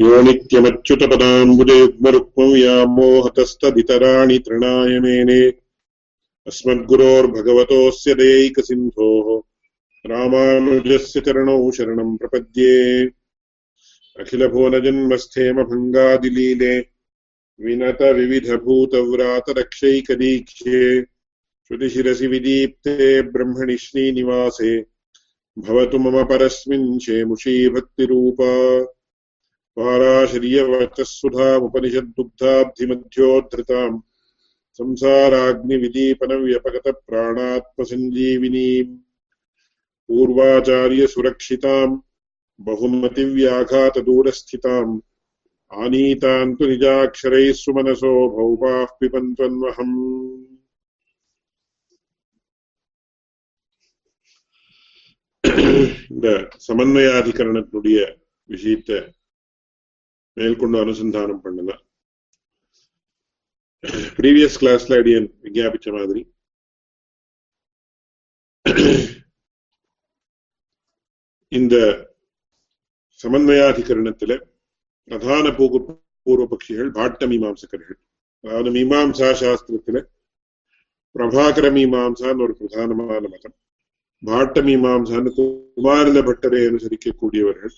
यो नित्यमच्युतपदाम्बुजेग्मरुक्मं यामोहतस्तदितराणि तृणाय मेने अस्मद्गुरोर्भगवतोऽस्य देयैकसिन्धोः रामानुजस्य चरणौ शरणं प्रपद्ये। अखिलभुवनजन्मस्थेमभङ्गादिलीले विनतविविधभूतव्रातरक्षैकदीक्षे। श्रुतिशिरसि विदीप्ते ब्रह्मणि श्रीनिवासे। भवतु मम परस्मिन् शेमुषी भक्तिरूपा पाराशर्यवचः सुधामुपनिषद्दुग्धाब्धिमध्योद्धृताम् संसाराग्निविदीपनव्यपगतप्राणात्मसञ्जीविनीम्, पूर्वाचार्यसुरक्षिताम्, बहुमतिव्याघातदूरस्थिताम् आनीताम् तु निजाक्षरैः सुमनसो भौपाः पिबन्त्वन्वहम्। இந்த சமன்வயாதிகரணத்தினுடைய விஷயத்த மேற்கொண்டு அனுசந்தானம் பண்ணலாம் ப்ரீவியஸ் கிளாஸ்ல அடியன் விஞ்ஞாபிச்ச மாதிரி. இந்த சமன்வயாதிகரணத்துல பிரதான பூகு பூர்வ பட்சிகள் பாட்ட மீமாம்சகர்கள். அதாவது மீமாம்சா சாஸ்திரத்துல பிரபாகர மீமாம்சான்னு ஒரு பிரதானமான மதம். பாட்ட மீமாம்சான்னு குமாரில பட்டரை அனுசரிக்கக்கூடியவர்கள்.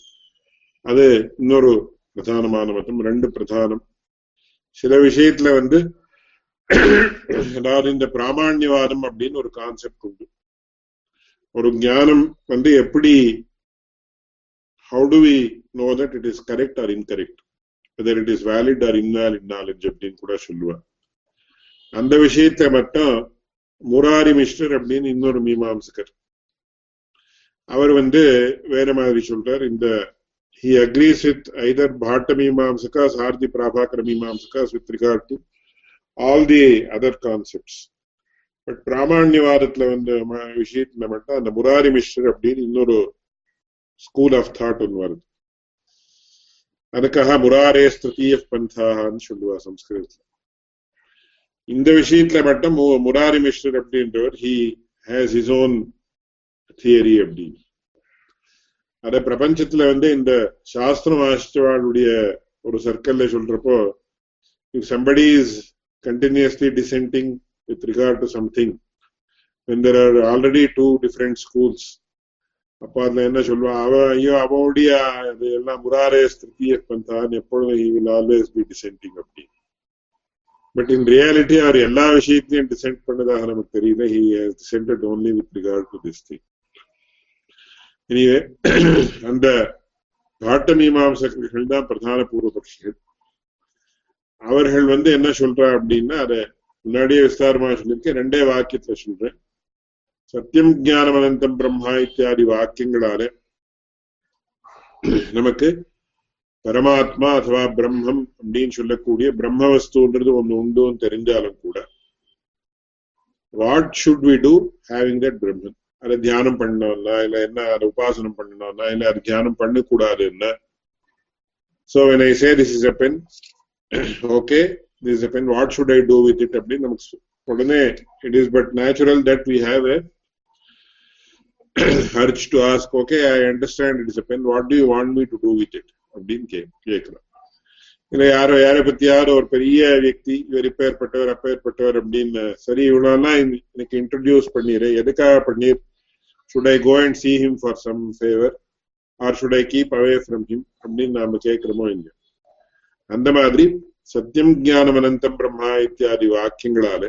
அது இன்னொரு பிரதானமான மதம் ரெண்டு பிரதானம். சில விஷயத்துல வந்து அதாவது இந்த பிராமணியவாதம் அப்படின்னு ஒரு கான்செப்ட் உண்டு. ஒரு ஞானம் வந்து எப்படி how do we know that it is correct or incorrect whether it is valid or invalid knowledge அப்படின்னு கூட சொல்லுவார். அந்த விஷயத்தை மட்டும் முராரி மிஸ்டர் அப்படின்னு இன்னொரு மீமாம்சகர் அவர் வந்து வேற மாதிரி சொல்றார். இந்த he agrees with either Bhatta Mimamsaka or the Prabhakara Mimamsakas with regard to all the other concepts. But பிராமணியவாதத்துல வந்து விஷயத்துல மட்டும் அந்த முராரி மிஸ்டர் அப்படின்னு இன்னொரு ஸ்கூல் ஆஃப் தாட் ஒன்று வருது. அதுக்காக முராரே ஸ்திருத்தீய பந்தான்னு சொல்லுவா சம்ஸ்கிருதத்துல. இந்த விஷயத்துல மட்டும் முராரி மிஸ்டர் அப்படின்றவர் he has his own theory அப்படின்னு அத பிரபஞ்சத்துல வந்து இந்த சாஸ்திரம் ஆசிச்சவாளுடைய ஒரு சர்க்கிள்ல சொல்றப்போ if somebody is continuously dissenting with regard to something when there are already two different schools அதுல என்ன சொல்லுவா அவ ஐயோ அவனுடைய அது எல்லாம் முராரேஸ் திருத்திய பந்தான் எப்பொழுதும் he will always be dissenting அப்படி பட் இன் ரியாலிட்டி அவர் எல்லா விஷயத்தையும் டிசென்ட் பண்ணதாக நமக்கு தெரியல he dissented only with regard to this thing எனவே அந்த பாட்ட மீமாம்சகர்கள் தான் பிரதான பூர்வபக்ஷிகள் அவர்கள் வந்து என்ன சொல்றா அப்படின்னா அத முன்னாடியே விஸ்தாரமா சொல்லியிருக்கேன். ரெண்டே வாக்கியத்துல சொல்றேன். சத்தியம் ஜானம் அனந்தம் பிரம்மா இத்தியாதி வாக்கியங்களால நமக்கு பரமாத்மா அதுவா பிரம்மம் அப்படின்னு சொல்லக்கூடிய பிரம்ம வஸ்துன்றது ஒண்ணு உண்டுன்னு தெரிஞ்சாலும் கூட what should we do having that Brahman அதை தியானம் பண்ணோம்னா இல்ல என்ன அதை உபாசனம் பண்ணணும்னா இல்ல அது தியானம் பண்ணக்கூடாதுன்னா. So when I say this is a pen okay this is a pen what should I do with it அப்படின்னு நமக்கு உடனே it is but natural that we have a urge to ask okay i understand it is a pen what do you want me to do with it? அப்படின்னு கேட்கிறோம். இல்ல யாரோ யாரை பத்தியாவது ஒரு பெரிய வியக்தி இவர் இப்பேற்பட்டவர் அப்பேற்பட்டவர் அப்படின்னு சரி இவ்வளவுலாம் எனக்கு இன்ட்ரடியூஸ் பண்ணிடு எதுக்காக paneer should I go and see him for some favour or should I keep away from him அப்படின்னு நாம கேட்கிறோமோ இல்லையோ? அந்த மாதிரி சத்தியம் ஜானம் அனந்தம் பிரம்மா இத்தியாதி வாக்கியங்களால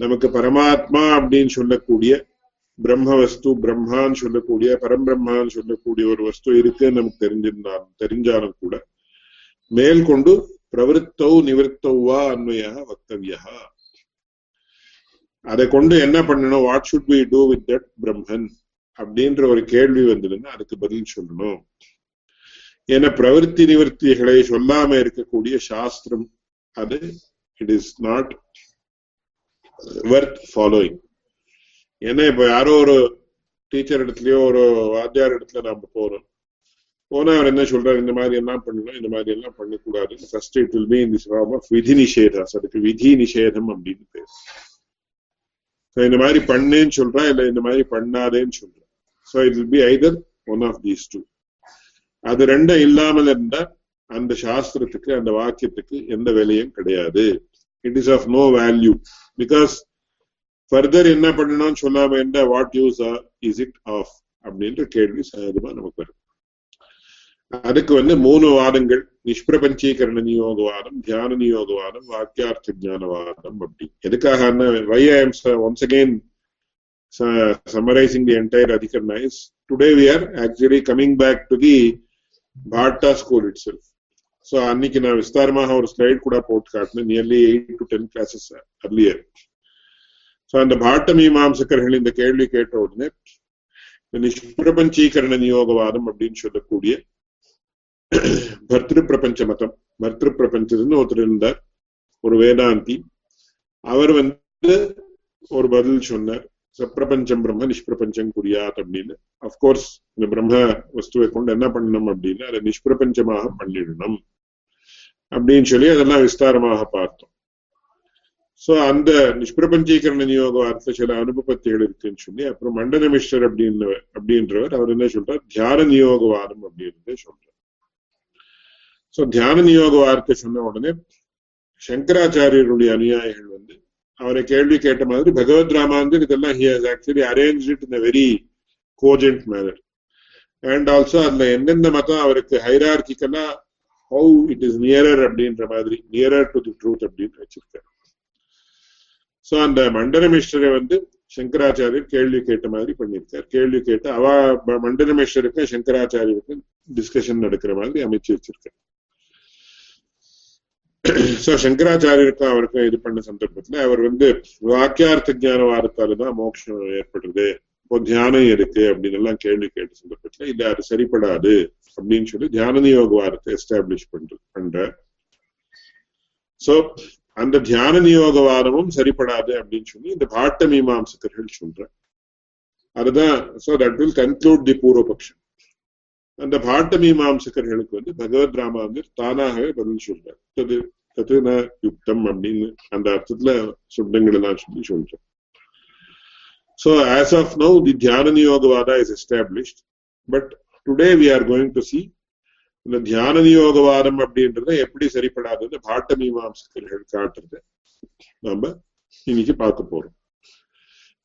நமக்கு பரமாத்மா அப்படின்னு சொல்லக்கூடிய பிரம்ம வஸ்து பிரம்மான்னு சொல்லக்கூடிய பரம்பிரம்மான்னு சொல்லக்கூடிய ஒரு வஸ்து இருக்குன்னு நமக்கு தெரிஞ்சிருந்தாலும் தெரிஞ்சாலும் கூட மேல்கொண்டு பிரவருத்தௌ நிவர்த்தௌவா அன்வயா வக்தவியா அதை கொண்டு என்ன பண்ணணும்? What should be do with that Brahman அப்படின்ற ஒரு கேள்வி வந்ததுன்னா அதுக்கு பதில் சொல்லணும். ஏன்னா பிரவருத்தி நிவர்த்திகளை சொல்லாம இருக்கக்கூடிய சாஸ்திரம் அது it is not worth following ஏன்னா இப்ப யாரோ ஒரு டீச்சர் இடத்துலயோ ஒரு வாத்தியார் இடத்துல நாம போறோம். போனா அவர் என்ன சொல்றாரு? இந்த மாதிரி எல்லாம் பண்ணணும் இந்த மாதிரி எல்லாம் பண்ணக்கூடாது first it will be in this form of விதி நிஷேதாஸ் அதுக்கு விதி நிஷேதம் அப்படின்னு பேர். இந்த மாதிரி பண்ணேன்னு சொல்றான் இல்ல இந்த மாதிரி பண்ணாதேன்னு சொல்றான் so it will be either one of these two அது ரெண்டும் இல்லாமல் இருந்தா அந்த சாஸ்திரத்துக்கு அந்த வாக்கியத்துக்கு எந்த விலையும் கிடையாது. It is of no value because further என்ன பண்ணணும்னு சொல்லாம இருந்தா what use is it of அப்படின்ற கேள்வி சகஜமா நமக்கு வரும். அதுக்கு வந்து மூணு வாதங்கள். நிஷ்பிரபஞ்சீகரண நியோகவாதம் தியான நியோகவாதம் வாக்கியார்த்த ஜானவாதம் அப்படி. எதுக்காக why I am once again summarizing the entire adhikarna today we are actually coming back to the Bhatta school it self so அன்னைக்கு நான் விஸ்தாரமாக ஒரு ஸ்லைட் கூட போட்டு காட்டினேன். Nearly eight to ten classes earlier so அந்த பாட்ட மீமாம்சகர்கள் இந்த கேள்வி கேட்ட உடனே நிஷ்பிரபஞ்சீகரண நியோகவாதம் அப்படின்னு சொல்லக்கூடிய பர்திரு பிரபஞ்ச மதம் பர்திரு பிரபஞ்சத்துன்னு ஒருத்தர் இருந்தார். ஒரு வேதாந்தி. அவர் வந்து ஒரு பதில் சொன்னார். சப்பிரபஞ்சம் பிரம்ம நிஷ்பிரபஞ்சம் குறியாத் அப்படின்னு. அப்கோர்ஸ் இந்த பிரம்ம வஸ்துவை கொண்டு என்ன பண்ணணும் அப்படின்னு அதை நிஷ்பிரபஞ்சமாக பண்ணிடணும் அப்படின்னு சொல்லி அதெல்லாம் விஸ்தாரமாக பார்த்தோம். சோ அந்த நிஷ்பிரபஞ்சீகரண நியோகவாரத்துல சில அனுபவத்திகள் இருக்குன்னு சொல்லி அப்புறம் மண்டல மிஸ்டர் அப்படின்னு அப்படின்றவர் அவர் என்ன சொல்றார்? தியான நியோகவாதம் அப்படின்னு சொல்றார். சோ தியான நியோக வார்த்தை சொன்ன உடனே சங்கராச்சாரியருடைய அனுயாயிகள் வந்து அவரை கேள்வி கேட்ட மாதிரி பகவத் ராமாந்தர் இதெல்லாம் he has actually arrange it in very cogent manner and also அதுல எந்தெந்த மதம் அவருக்கு ஹைரார்கிக்கலா ஹவு இட் இஸ் நியரர் அப்படின்ற மாதிரி நியரர் டு தி ட்ரூத் அப்படின்னு வச்சிருக்காரு. சோ அந்த மண்டல மிஸ்டரை வந்து சங்கராச்சாரியர் கேள்வி கேட்ட மாதிரி பண்ணியிருக்கார். கேள்வி கேட்டு அவ மண்டல மிஸ்டருக்கும் சங்கராச்சாரியருக்கும் டிஸ்கஷன் நடக்கிற மாதிரி அமைச்சு வச்சிருக்காரு. சோ சங்கராச்சாரியருக்கும் அவருக்கும் இது பண்ண சந்தர்ப்பத்துல அவர் வந்து வாக்கியார்த்த ஜானவாதத்தால தான் மோட்சம் ஏற்படுறது இப்போ தியானம் இருக்கு அப்படின்னு எல்லாம் கேள்வி கேட்ட சந்தர்ப்பத்துல இல்ல அது சரிப்படாது அப்படின்னு சொல்லி தியான நியோக வாரத்தை எஸ்டாப்ளிஷ் பண்ற பண்ற சோ அந்த தியான நியோக வாரமும் சரிப்படாது அப்படின்னு சொல்லி இந்த பாட்ட மீமாம்சகர்கள் சொல்ற அதுதான் so that will conclude the பூர்வபக்ஷம். அந்த பாட்ட மீமாம்சகர்களுக்கு வந்து பகவத் ராமாந்தர் தானாகவே பதில் சொல்றார். தத்து ந யுக்தம் அப்படின்னு அந்த அர்த்தத்துல சுப்தங்களை நான் சொல்லி சொல்றேன் So as of now the தியான நியோகவாதா is established but today we are going to see இந்த தியான நியோகவாதம் அப்படின்றத எப்படி சரிப்படாதுன்னு பாட்ட மீமாம்சகர்கள் காட்டுறது நாம இன்னைக்கு பார்க்க போறோம்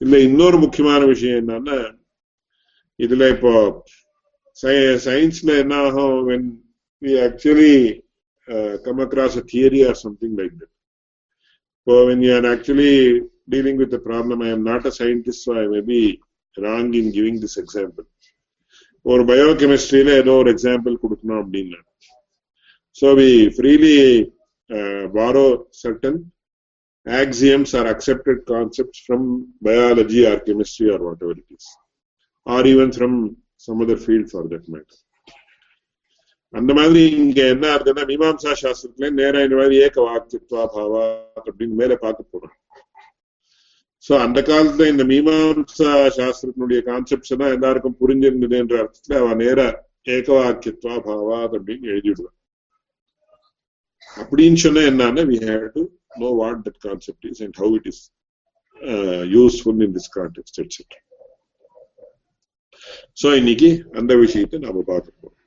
இதுல இன்னொரு முக்கியமான விஷயம் என்னன்னா இதுல இப்போ சயின்ஸ்ல என்ன ஆகும் when we actually uh, come across a theory or something like that so when you are actually dealing with the problem i am not a scientist so i may be wrong in giving this example ஒரு பயோகெமிஸ்ட்ரியில ஏதோ ஒரு example கொடுக்கணும் அப்படின்னா so we freely borrow certain axioms or accepted concepts from biology or chemistry or whatever it is or even from some other field for that matter அந்த மாதிரி இங்க என்ன இருக்குன்னா மீமாம்சா சாஸ்திரத்துல நேரம் இந்த மாதிரி ஏக வாக்கித்வா பாவா அப்படின்னு மேல பார்க்க போறோம் சோ அந்த காலத்துல இந்த மீமாம்சா சாஸ்திரத்தினுடைய கான்செப்ட்ஸ் எல்லாம் எல்லாருக்கும் புரிஞ்சிருந்தது என்ற அர்த்தத்துல அவ நேர ஏகவாக்கியத்வா பாவாத் அப்படின்னு எழுதிடுவான் அப்படின்னு சொன்னா என்னன்னா we have to know what that concept is and how it is useful in this context etcetera so இன்னைக்கு அந்த விஷயத்தை நாம பார்க்க போறோம்.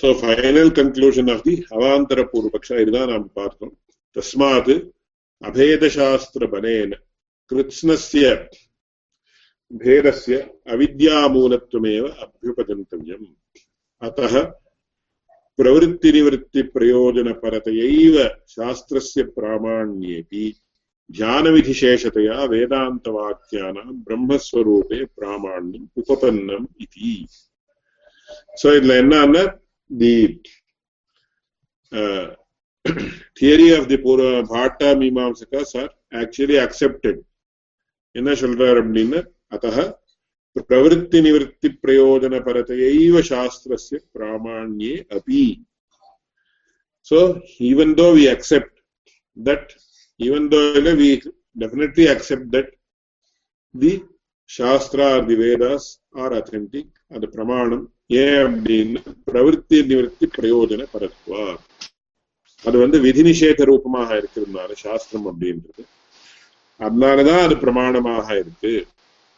सो फैनल् कन्क्लूषन् अस्ति अवान्तरपूर्वपक्ष इदानां पार्थं तस्मात् अभेदशास्त्रबलेन कृत्स्नस्य भेदस्य अविद्यामूलत्वमेव अभ्युपगन्तव्यम् अतः प्रवृत्तिनिवृत्तिप्रयोजनपरतयैव शास्त्रस्य प्रामाण्येऽपि ध्यानविधिशेषतया वेदान्तवाक्यानां ब्रह्मस्वरूपे प्रामाण्यम् उपपन्नम् इति so so, the theory of the பூர்வ பாட்டா மீமாம்சகாஸ் ஆர் ஆக்சுவலி அக்செப்டட் என்ன சொல்றார் அப்படின்னு அத்த பிரவருத்தி நிவர்த்தி பிரயோஜன பரத்தையைவ சாஸ்திரஸ்ய பிராமாண்யே அபி so even though we accept that even though we definitely accept that the shastra the Vedas are authentic அது பிரமாணம் ஏன் அப்படின்னு பிரவருத்தி நிவர்த்தி பிரயோஜன பரத்வா அது வந்து விதி நிஷேத ரூபமாக இருக்கிறதுனால சாஸ்திரம் அப்படின்றது. அதனாலதான் அது பிரமாணமாக இருக்கு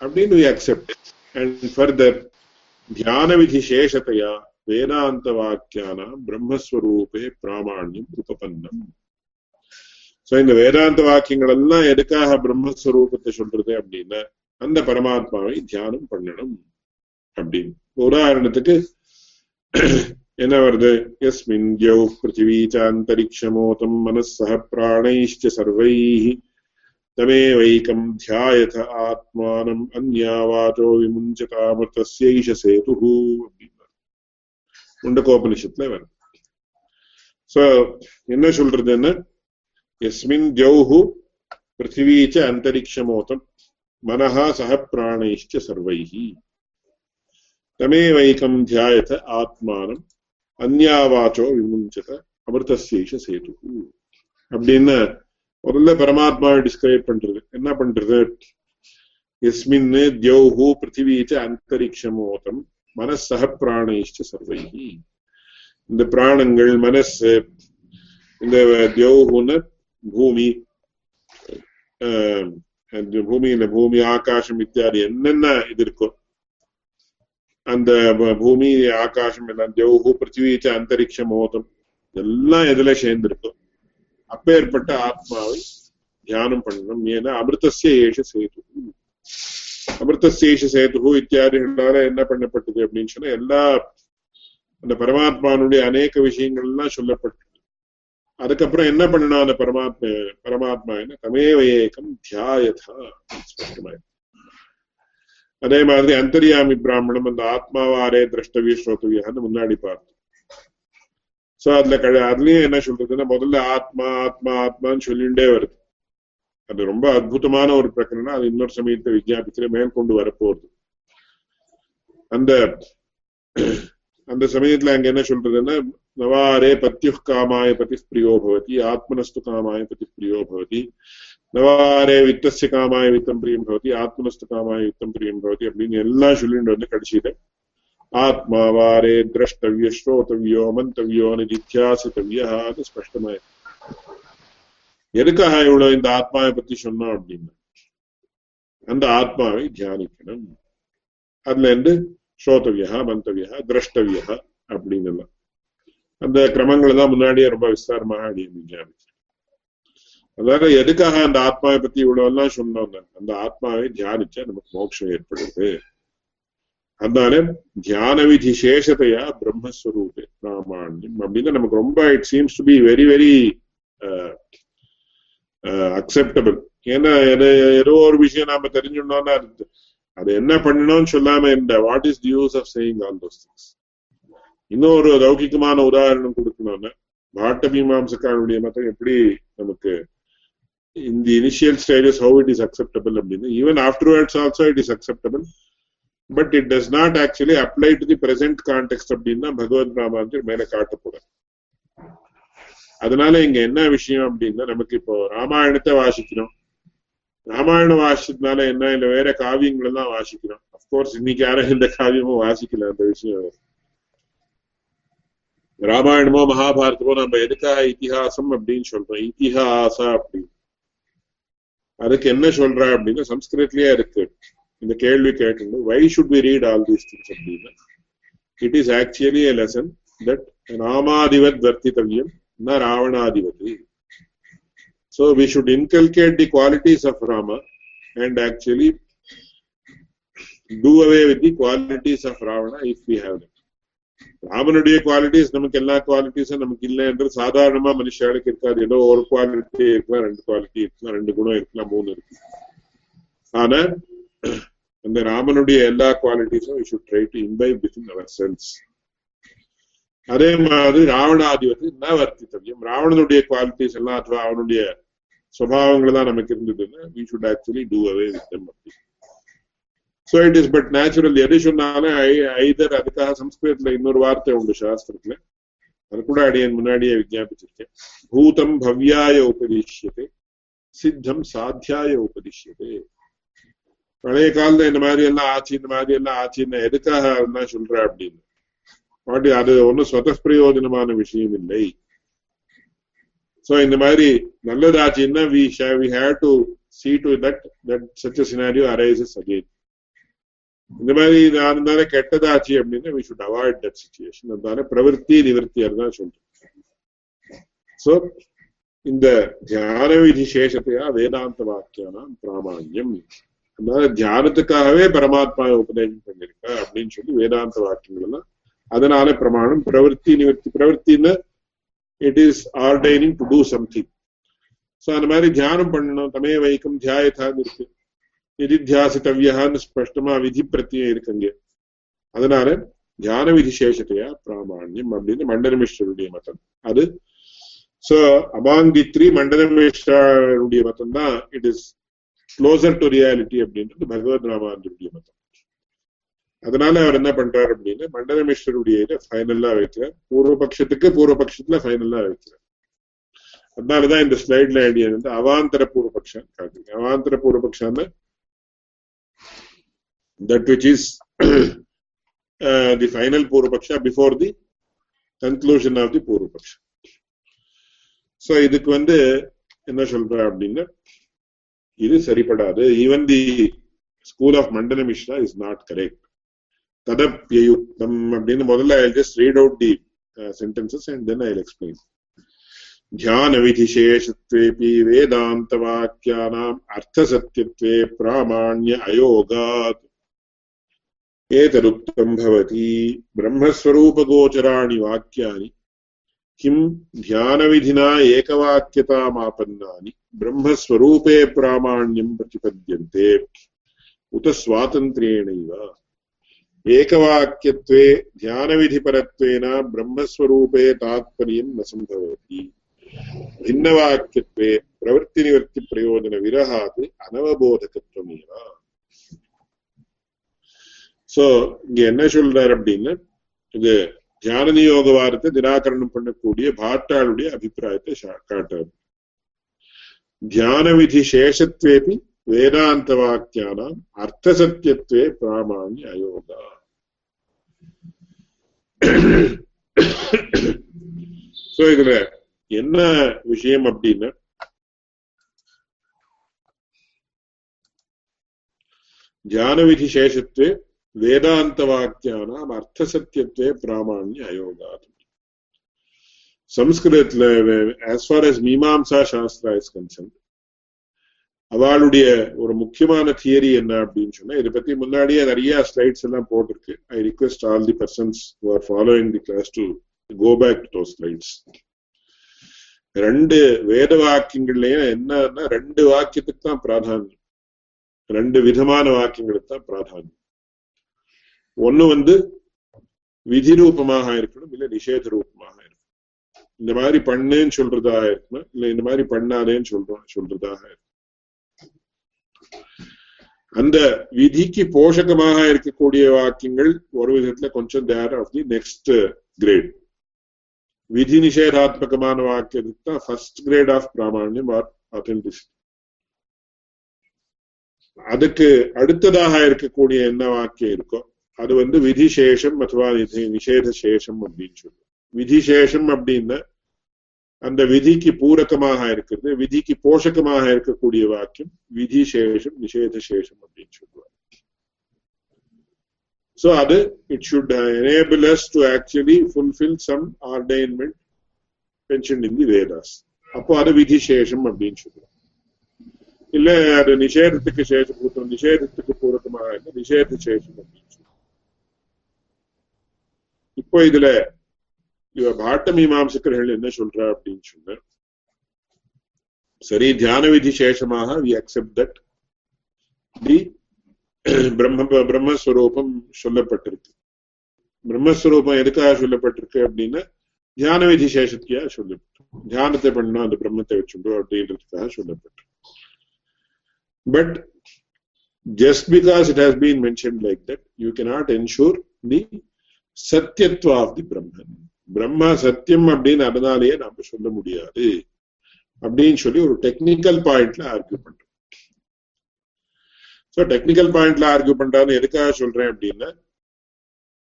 அப்படின்னு வி அக்செப்ட் அண்ட் ஃபர்தர் தியான விதி சேஷத்தையா வேதாந்த வாக்கியானாம் பிரம்மஸ்வரூபே பிராமணியம் உபபன்னம் சோ இந்த வேதாந்த வாக்கியங்கள் எல்லாம் எதுக்காக பிரம்மஸ்வரூபத்தை சொல்றது அப்படின்னா அந்த பரமாத்மாவை தியானம் பண்ணணும் அப்படின்னு. உதாரணத்துக்கு என்ன வருது யஸ்மின் தியௌ பிருத்திவி சாந்தரிக்ஷமோதம் மனசக பிராணைஷ்ட சர்வைः तमेवैकम् ध्यायथ आत्मानम् अन्यावाचो विमुञ्चतामृतस्यैष सेतुः முண்டகோபனிஷத்துல வரும் சோ என்ன சொல்றதுன்னு எஸ்மின் தியௌஹு பிருத்திவீச்ச அந்தரிக்ஷமோதம் மனஹா சக பிராணைஷ்ட சர்வைஹி തമേവൈകം ധ്യായത ആത്മാനം അന്യാവാചോ വിമുഞ്ചത அமிர்தசேஷ சேது அப்படின்னு முதல்ல பரமாத்மாவை டிஸ்கிரைப் பண்றது என்ன பண்றது எஸ்மின் தியௌஹு பிருத்திவீச்ச அந்தரிக்ஷமோதம் மனசக பிராணேஷ்ட சர்வைகி இந்த பிராணங்கள் மனசு இந்த தியௌஹுன்னு பூமி பூமியில பூமி ஆகாசம் இத்தியாதி என்னென்ன இது இருக்கும் அந்த பூமி ஆகாசம் எல்லாம் தேவு பிருத்திவீச்ச அந்தரிக்ஷ மோதம் எல்லாம் எதுல சேர்ந்திருக்கும். அப்பேற்பட்ட ஆத்மாவை தியானம் பண்ணணும். ஏன்னா அமிர்தசிய ஏஷ சேது. அமிர்தசேஷ சேது இத்தியாதிகளால என்ன பண்ணப்பட்டது அப்படின்னு சொன்னா எல்லா அந்த பரமாத்மானுடைய அநேக விஷயங்கள்லாம் சொல்லப்பட்டது. அதுக்கப்புறம் என்ன பண்ணணும் அந்த பரமாத்மா பரமாத்மா என்ன? தமேவ ஏகம் தியாயதா. ஸ்பஷ்டமாயிருக்கு அதே மாதிரி அந்தரியாமி பிராமணம் அந்த ஆத்மாவாரே திரஷ்டவிய ஸ்ரோத்தவியான்னு முன்னாடி பார்த்தோம் சோ அதுல கழ அதுலயும் என்ன சொல்றதுன்னா முதல்ல ஆத்மா ஆத்மா ஆத்மான்னு சொல்லிண்டே வருது. அது ரொம்ப அற்புதமான ஒரு பிரகடனம். அது இன்னொரு சமயத்தை விஜயாபித்துல மேற்கொண்டு வரப்போகுது. அந்த அந்த சமயத்துல அங்க என்ன சொல்றதுன்னா நவாரே பத்யுः காமாய பதி பிரியோ பவதி ஆத்மனஸ்து காமாய பதி பிரியோ பவதி நவாரே வித்தஸ்ய காமாய வித்தம் பிரியம் பவதி ஆத்மனஸ்து காமாய வித்தம் பிரியம் பவதி அப்படின்னு எல்லாம் சொல்லிட்டு வந்து கடைசியில ஆத்மாவாரே திரஷ்டவிய ஸ்ரோதவியோ மந்தவியோ நிதித்தியாசித்தவியா அது ஸ்பஷ்டமாய். எதுக்காக இவ்வளவு இந்த ஆத்மாவை பத்தி சொன்னோம் அப்படின்னா அந்த ஆத்மாவை தியானிக்கணும். அதுல இருந்து ஸ்ரோதவியா மந்தவியா திரஷ்டவியா அப்படின்னு எல்லாம். அந்த கிரமங்களை தான் முன்னாடியே ரொம்ப விஸ்தாரமாக அடி தியானிச்சு அதாவது எதுக்காக அந்த ஆத்மாவை பத்தி இவ்வளவு எல்லாம் சொன்னாங்க? அந்த ஆத்மாவை தியானிச்சா நமக்கு மோட்சம் ஏற்படுது. அதனால தியான விதி சேஷத்தையா பிரம்மஸ்வரூபே பிராமாண்யம் அப்படின்னு நமக்கு ரொம்ப it seems to be very very acceptable ஏன்னா ஏதோ ஒரு விஷயம் நாம தெரிஞ்சுடணும்னா அது என்ன பண்ணணும்னு சொல்லாம இந்த what is the use of saying all those things இன்னொரு லௌகிகமான உதாரணம் கொடுக்கணும்னா பாட்ட மீமாம்சக்காரனுடைய மதம் எப்படி நமக்கு in the initial stages how it is acceptable அப்படின்னு even afterwards also it is acceptable. But it does not actually apply to the present context அப்படின்னா பகவத் ராமாந்தர் மேல காட்டக்கூடாது அதனால இங்க என்ன விஷயம் அப்படின்னா நமக்கு இப்போ ராமாயணத்தை வாசிக்கிறோம். ராமாயணம் வாசிச்சதுனால என்ன இல்ல வேற காவியங்கள் எல்லாம் வாசிக்கிறோம் அப்கோர்ஸ் இன்னைக்கு யாரும் இந்த காவியமும் வாசிக்கல அந்த விஷயம். ராமாயணமோ மகாபாரதமோ நம்ம எதுக்காக இத்திஹாசம் அப்படின்னு சொல்றோம்? இத்திஹாசா அப்படின்னு. அதுக்கு என்ன சொல்ற அப்படின்னா சம்ஸ்கிருத்லயே இருக்கு இந்த கேள்வி கேட்டு why should we read all these things அப்படின்னா it is actually a lesson that ராமாதிவத் வர்த்தித்தவியம் ந ராவணாதிபதி so we should inculcate the qualities of rama and actually do away with the qualities of ravana if we have them. ராமனுடைய qualities நமக்கு எல்லா குவாலிட்டிஸும் நமக்கு இல்லை என்று சாதாரணமா மனுஷாளுக்கு இருக்காது. ஏதோ ஒரு குவாலிட்டி இருக்கலாம் ரெண்டு குவாலிட்டி இருக்கலாம் ரெண்டு குணம் இருக்கலாம் மூணு இருக்கு. ஆனா அந்த ராமனுடைய எல்லா குவாலிட்டிஸும் we should try to with ourselves அதே மாதிரி ராவணாதிபதி ந வர்த்தித்தவியம் ராவணனுடைய குவாலிட்டிஸ் எல்லாம் அதுவா அவனுடைய சுவாவங்கள் தான் நமக்கு இருந்ததுன்னா we should actually do away with them அப்படி so it is but natural எது சொன்னாலும் ஐதர் அதுக்காக சம்ஸ்கிருதத்துல இன்னொரு வார்த்தை உண்டு சாஸ்திரத்துல அது கூட அடியன் முன்னாடியே விஜாபிச்சிருக்கேன் பூதம் பவ்யாய உபதிஷ்யத்தை சித்தம் சாத்தியாய உபதிஷ்யத்தை பழைய காலத்துல இந்த மாதிரி எல்லாம் ஆச்சு இந்த மாதிரி எல்லாம் ஆச்சுன்னு எதுக்காக எல்லாம் சொல்ற அப்படின்னு பாட்டி அது ஒன்றும் சொத பிரயோஜனமான விஷயம் இல்லை சோ இந்த மாதிரி நல்லதாச்சுன்னா we we have to see to that that such a scenario arises again. இந்த மாதிரி நான் இருந்தாலே கெட்டதாச்சு அப்படின்னா we should avoid that situation அதனால பிரவருத்தி நிவர்த்தியார் தான் சொல்றேன். சோ இந்த தியான விதி சேஷத்தையா வேதாந்த வாக்கியானாம் பிராமான்யம் அதனால தியானத்துக்காகவே பரமாத்மா உபதேசம் பண்ணிருக்க அப்படின்னு சொல்லி வேதாந்த வாக்கியங்கள் எல்லாம் அதனால பிரமாணம் பிரவருத்தி நிவர்த்தி. பிரவருத்தின்னு it is ordaining to do something so அந்த மாதிரி தியானம் பண்ணணும் தமே வைக்கம் தியாயத்தான்னு இருக்கு. நிதித்தியாசித்தவியான்னு ஸ்பஷ்டமா விதி பிரத்தியம் இருக்குங்க அதனால தியான விதி சேஷத்தையா அப்படின்னு மண்டலமிஸ்வருடைய மதம். அது சோ அபாங்கித்ரி மண்டலமிஸ்வருடைய மதம் தான் it is closer to reality அப்படின்றது பகவத் ராமானுடைய மதம். அதனால அவர் என்ன பண்றாரு அப்படின்னு மண்டலமேஸ்வருடைய இதை ஃபைனல்லா வைக்கிறார். பூர்வ பட்சத்துக்கு பூர்வ பட்சத்துல ஃபைனல்லா வைக்கிறார். அதனாலதான் இந்த ஸ்லைட்ல ஐடியா வந்து அவாந்தர பூர்வபக்ஷம் காட்டுங்க அவாந்தர பூர்வபக்ஷம் that which is the final பூர்வபக்ஷா before the conclusion of the பூர்வபக்ஷம் சோ இதுக்கு வந்து என்ன சொல்ற அப்படின்னா இது சரிப்படாது even the school of Mandana Mishra is not correct ததப்பியுக்தம் அப்படின்னு முதல்ல I just read out the sentences and then I explain ध्यानविधिशेषत्वेऽपि वेदान्तवाक्यानाम् अर्थसत्यत्वे प्रामाण्य अयोगात् एतदुक्तम् भवति ब्रह्मस्वरूपगोचराणि वाक्यानि। किं ध्यानविधिना एकवाक्यतामापन्नानि ब्रह्मस्वरूपे प्रामाण्यम् प्रतिपद्यन्ते। उत स्वातन्त्र्येणैव। एकवाक्यत्वे ध्यानविधिपरत्वेन ब्रह्मस्वरूपे तात्पर्यं न सम्भवति। भिन्नवाक्यत्वे प्रवृत्तिनिवृत्तिप्रयोजनविरहात् अनवबोधकत्वमेव। சோ இங்க என்ன சொல்றாரு அப்படின்னா இது தியான நியோக வாரத்தை நிராகரணம் பண்ணக்கூடிய பாட்டாளுடைய அபிப்பிராயத்தை காட்டாரு தியான விதி சேஷத்வேபி வேதாந்த வாக்கியானாம் அர்த்தசத்தியத்வே பிராமாணிய அயோகா சோ இதுல என்ன விஷயம் அப்படின்னா தியான விதி சேஷத்வே வேதாந்த அர்த்த அர்த்தசத்தியத்வே பிராமணிய அயோகாது. சம்ஸ்கிருதத்துல as far as Mimamsa shastra is concern அவளுடைய ஒரு முக்கியமான தியரி என்ன அப்படின்னு சொன்னா இதை பத்தி முன்னாடியே நிறைய ஸ்லைட்ஸ் எல்லாம் போட்டிருக்கு. I request all the persons are following the class to go back to slides ரெண்டு வேத வாக்கியங்கள்லயும் என்னன்னா ரெண்டு வாக்கியத்துக்கு தான் பிராதானியம். ரெண்டு விதமான வாக்கியங்களுக்கு தான் பிராதானியம். ஒண்ணு வந்து விதி ரூபமாக இருக்கணும் இல்ல நிஷேத ரூபமாக இருக்கணும். இந்த மாதிரி பண்ணுன்னு சொல்றதாக இருக்கணும் இல்ல இந்த மாதிரி பண்ணாதேன்னு சொல்றோம் சொல்றதாக இருக்கணும். அந்த விதிக்கு போஷகமாக இருக்கக்கூடிய வாக்கியங்கள் ஒரு விதத்துல கொஞ்சம் there of the next grade விதி நிஷேதாத்மகமான வாக்கியத்துக்கு தான் ஃபர்ஸ்ட் கிரேட் ஆஃப் பிராமணியம் ஆர் அதுக்கு அடுத்ததாக இருக்கக்கூடிய என்ன வாக்கியம் இருக்கோ அது வந்து விதிசேஷம் அथवा நிஷேதசேஷம் அப்படின்னு சொல்லுவோம் விதிசேஷம் அப்படின்னா அந்த விதிக்கு பூரகமாக இருக்கிறது விதிக்கு போஷகமாக இருக்கக்கூடிய வாக்கியம் விதிசேஷம் நிஷேதசேஷம் அப்படின்னு சொல்லுவாங்க so அது it should enable us to actually fulfil some ordainment mentioned in the Vedas அப்போ அது விதிசேஷம் அப்படின்னு சொல்லுவோம் இல்ல அது நிஷேதத்துக்கு சேஷம் நிஷேதத்துக்கு பூரகமாக இருக்கு நிஷேத சேஷம் அப்படின்னு இப்போ இதுல இவ பாட்ட மீமாம்சக்கர்கள் என்ன சொல்றா அப்படின்னு சொன்ன சரி தியான விதி சேஷமாக வி அக்செப்ட் தட் தி பிரம்ம பிரம்மஸ்வரூபம் சொல்லப்பட்டிருக்கு பிரம்மஸ்வரூபம் எதுக்காக சொல்லப்பட்டிருக்கு அப்படின்னா தியான விதி சேஷத்தையா சொல்லப்பட்டு தியானத்தை பண்ணணும் அந்த பிரம்மத்தை வச்சுண்டோ அப்படின்றதுக்காக சொல்லப்பட்டிருக்கு but just because it has been mentioned like that, you cannot ensure the சத்தியத்துவ பிரம்மன். பிரம்மா சத்தியம் அப்படின்னு அதனாலேயே நாம சொல்ல முடியாது. அப்படின்னு சொல்லி ஒரு டெக்னிக்கல் பாயிண்ட்ல ஆர்கியூ பண்றோம். ஸோ டெக்னிக்கல் பாயிண்ட்ல ஆர்கியூ பண்றான்னு எதுக்காக சொல்றேன் அப்படின்னா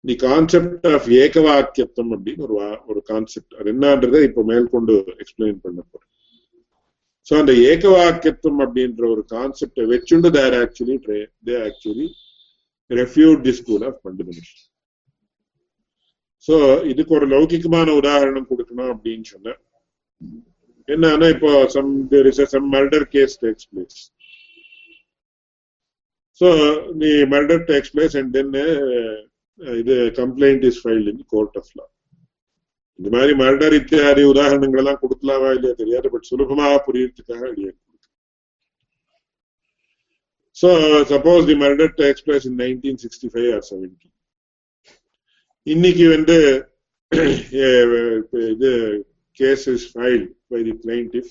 தி கான்செப்ட் ஆஃப் ஏகவாக்கியத்துவம் அப்படின்னு ஒரு ஒரு கான்செப்ட் அது என்னன்றதை இப்போ மேற்கொண்டு எக்ஸ்பிளைன் பண்ண போறேன் ஸோ அந்த ஏகவாக்கியத்துவம் அப்படின்ற ஒரு கான்செப்டை வச்சுண்டு there actually they actually refute the school of fundamentalist so இதுக்கு ஒரு லௌகிகமான உதாரணம் கொடுக்கணும் அப்படின்னு சொன்ன என்னன்னா இப்போ some there is some murder case takes place so the murder takes place and then இது complaint is filed in court of law இந்த மாதிரி மர்டர் இத்தியாதி உதாரணங்கள் எல்லாம் கொடுக்கலாமா இல்லையா தெரியாது பட் சுலபமாக புரியறதுக்காக வெளியே So suppose the murder takes place in 1965 or 70. இன்னைக்கு வந்து இது case is filed by the plaintiff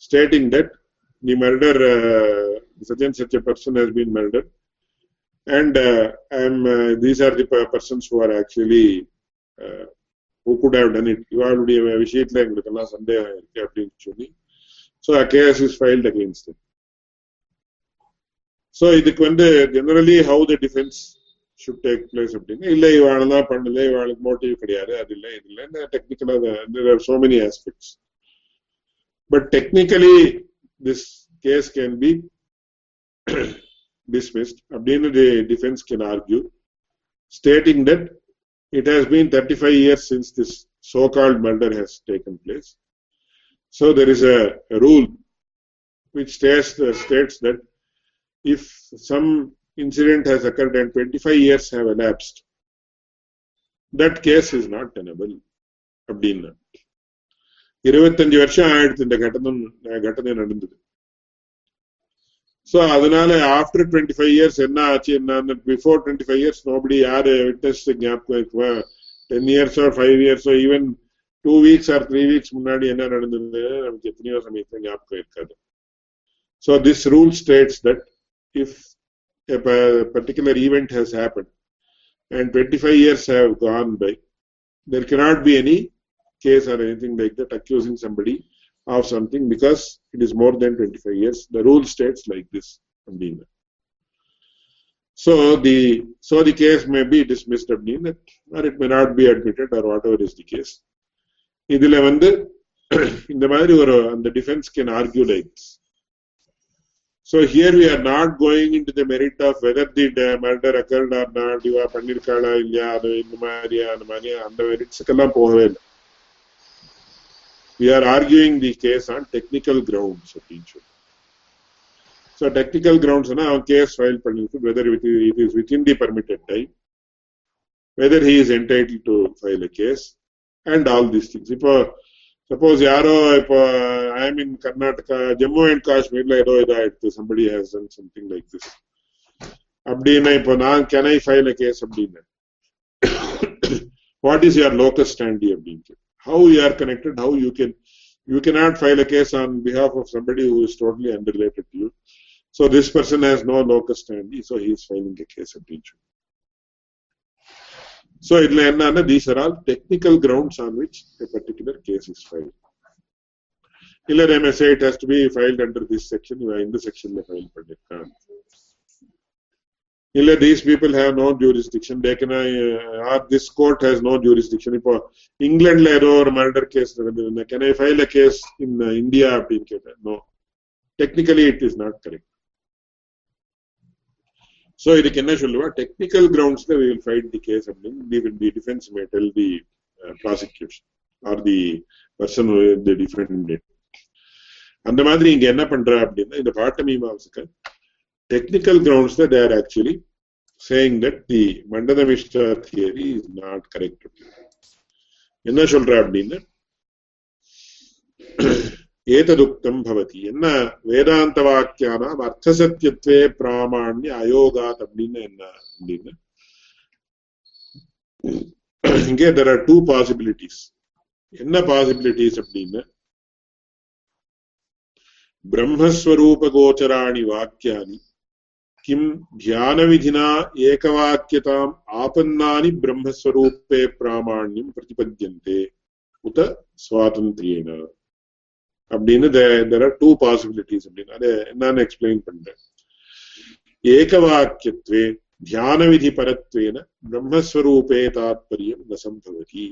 stating that the murder uh, such and such a person has been murdered and uh, am uh, these are the persons who are actually uh, who could have done it இவாளுடைய விஷயத்துல எங்களுக்கெல்லாம் சந்தேகம் இருக்கு அப்படின்னு சொல்லி so a case is filed against them so இதுக்கு வந்து generally how the defence should take place அப்படின்னு இல்லை இவாளெல்லாம் பண்ணல இவாளுக்கு மோட்டிவ் கிடையாது அது இல்லை இது இல்லை டெக்னிக்கலாக so many aspects but technically this case can be dismissed அப்படின்னு the defense can argue stating that it has been 35 years since this so-called murder has taken place so there is a, a rule which states, uh, states that if some incident has occurred and 25 years have elapsed, that case is not tenable. அப்படின்னு இருபத்தஞ்சு வருஷம் ஆயிடுத்து இந்த கட்டணம் கட்டணை நடந்தது. So அதனால after twenty five years என்ன ஆச்சு என்ன before twenty five years nobody யாரு விட்னஸ் ஞாபகம் இருக்குவா டென் இயர்ஸோ five இயர்ஸோ even two weeks or three weeks முன்னாடி என்ன நடந்தது? நமக்கு எத்தனையோ சமயத்துல ஞாபகம் இருக்காது. So this rule states that if a particular event has happened and 25 years have gone by, there cannot be any case or anything like that accusing somebody of something because it is more than 25 years. The rule states like this. So the so the case may be dismissed or it may not be admitted or whatever is the case. இதுல வந்து இந்த மாதிரி ஒரு அந்த defence can argue like this So here we are not going into the merit of whether the murder occurred or not, இவா பண்ணிருக்காளா இல்லையா அது இந்த மாதிரியா அந்த மாதிரியா அந்த மெரிட்ஸுக்கெல்லாம் போகவே இல்லை we are arguing the case on technical grounds அப்படின்னு சொல்லி so technical grounds அவன் கேஸ் ஃபைல் பண்ணிருக்கு whether it is, it is within the permitted time whether he is entitled to file a case and all these things இப்போ suppose யாரோ இப்போ I mean Karnataka Jammu and காஷ்மீர்ல ஏதோ இதாயிடுது somebody has done something like this அப்படின்னா இப்போ நான் can I file a case அப்படின்னு what is your locus standi அப்படின்ட்டு how you are connected how you can you cannot file a case on behalf of somebody who is totally unrelated to you so this person has no locus standi so he is filing a case அப்படின்னு So இதுல என்னன்னா these are all technical grounds on which a particular case is filed. இல்ல they may say it has to be filed under this section இந்த செக்ஷன்ல file பண்ணிருக்காங்க இல்ல these people have no jurisdiction they can uh, or this court has no jurisdiction இப்போ இங்கிலாந்துல ஏதோ ஒரு murder case நடந்தது can I file a case in uh, India அப்படின்னு கேட்டேன் no technically it is not correct so இதுக்கு என்ன சொல்லுவா டெக்னிக்கல் கிரவுண்ட்ஸ்ல we will fight the case அப்படின்னு the defense may tell the uh, prosecution or the person who the defendant அந்த மாதிரி இங்க என்ன பண்ற அப்படின்னா இந்த பாட்ட மீமாம்சக்க டெக்னிக்கல் கிரவுண்ட்ஸ்ல they are actually saying that the Mandana Mishra theory is not correct என்ன சொல்ற அப்படின்னா ஏததுக்தம் பவதி. என்ன வேதாந்த வாக்கியானாம் அர்த்தசத்தியத்துவே பிராமாண்ய அயோகாத் அப்படின்னு என்ன அப்படின்னு. இங்கே தெர் ஆர் டூ பாசிபிலிட்டிஸ் என்ன பாசிபிலிட்டிஸ் அப்படின்னு? பிரம்மஸ்வரூப கோச்சராணி வாக்கியானி கிம் தியான விதினா ஏகவாக்கியதாம் ஆபன்னானி பிரம்மஸ்வரூபே பிராமாண்யம் பிரதிபத்தியந்தே உத சுவாதந்திரேன அப்படின்னு தெர் ஆர் டூ பாசிபிலிட்டிஸ் அப்படின்னு அதை என்னன்னு எக்ஸ்பிளைன் பண்றேன் एकवाक्यत्वे ध्यानविधिपरत्वेन ब्रह्मस्वरूपे तात्पर्यं न सम्भवति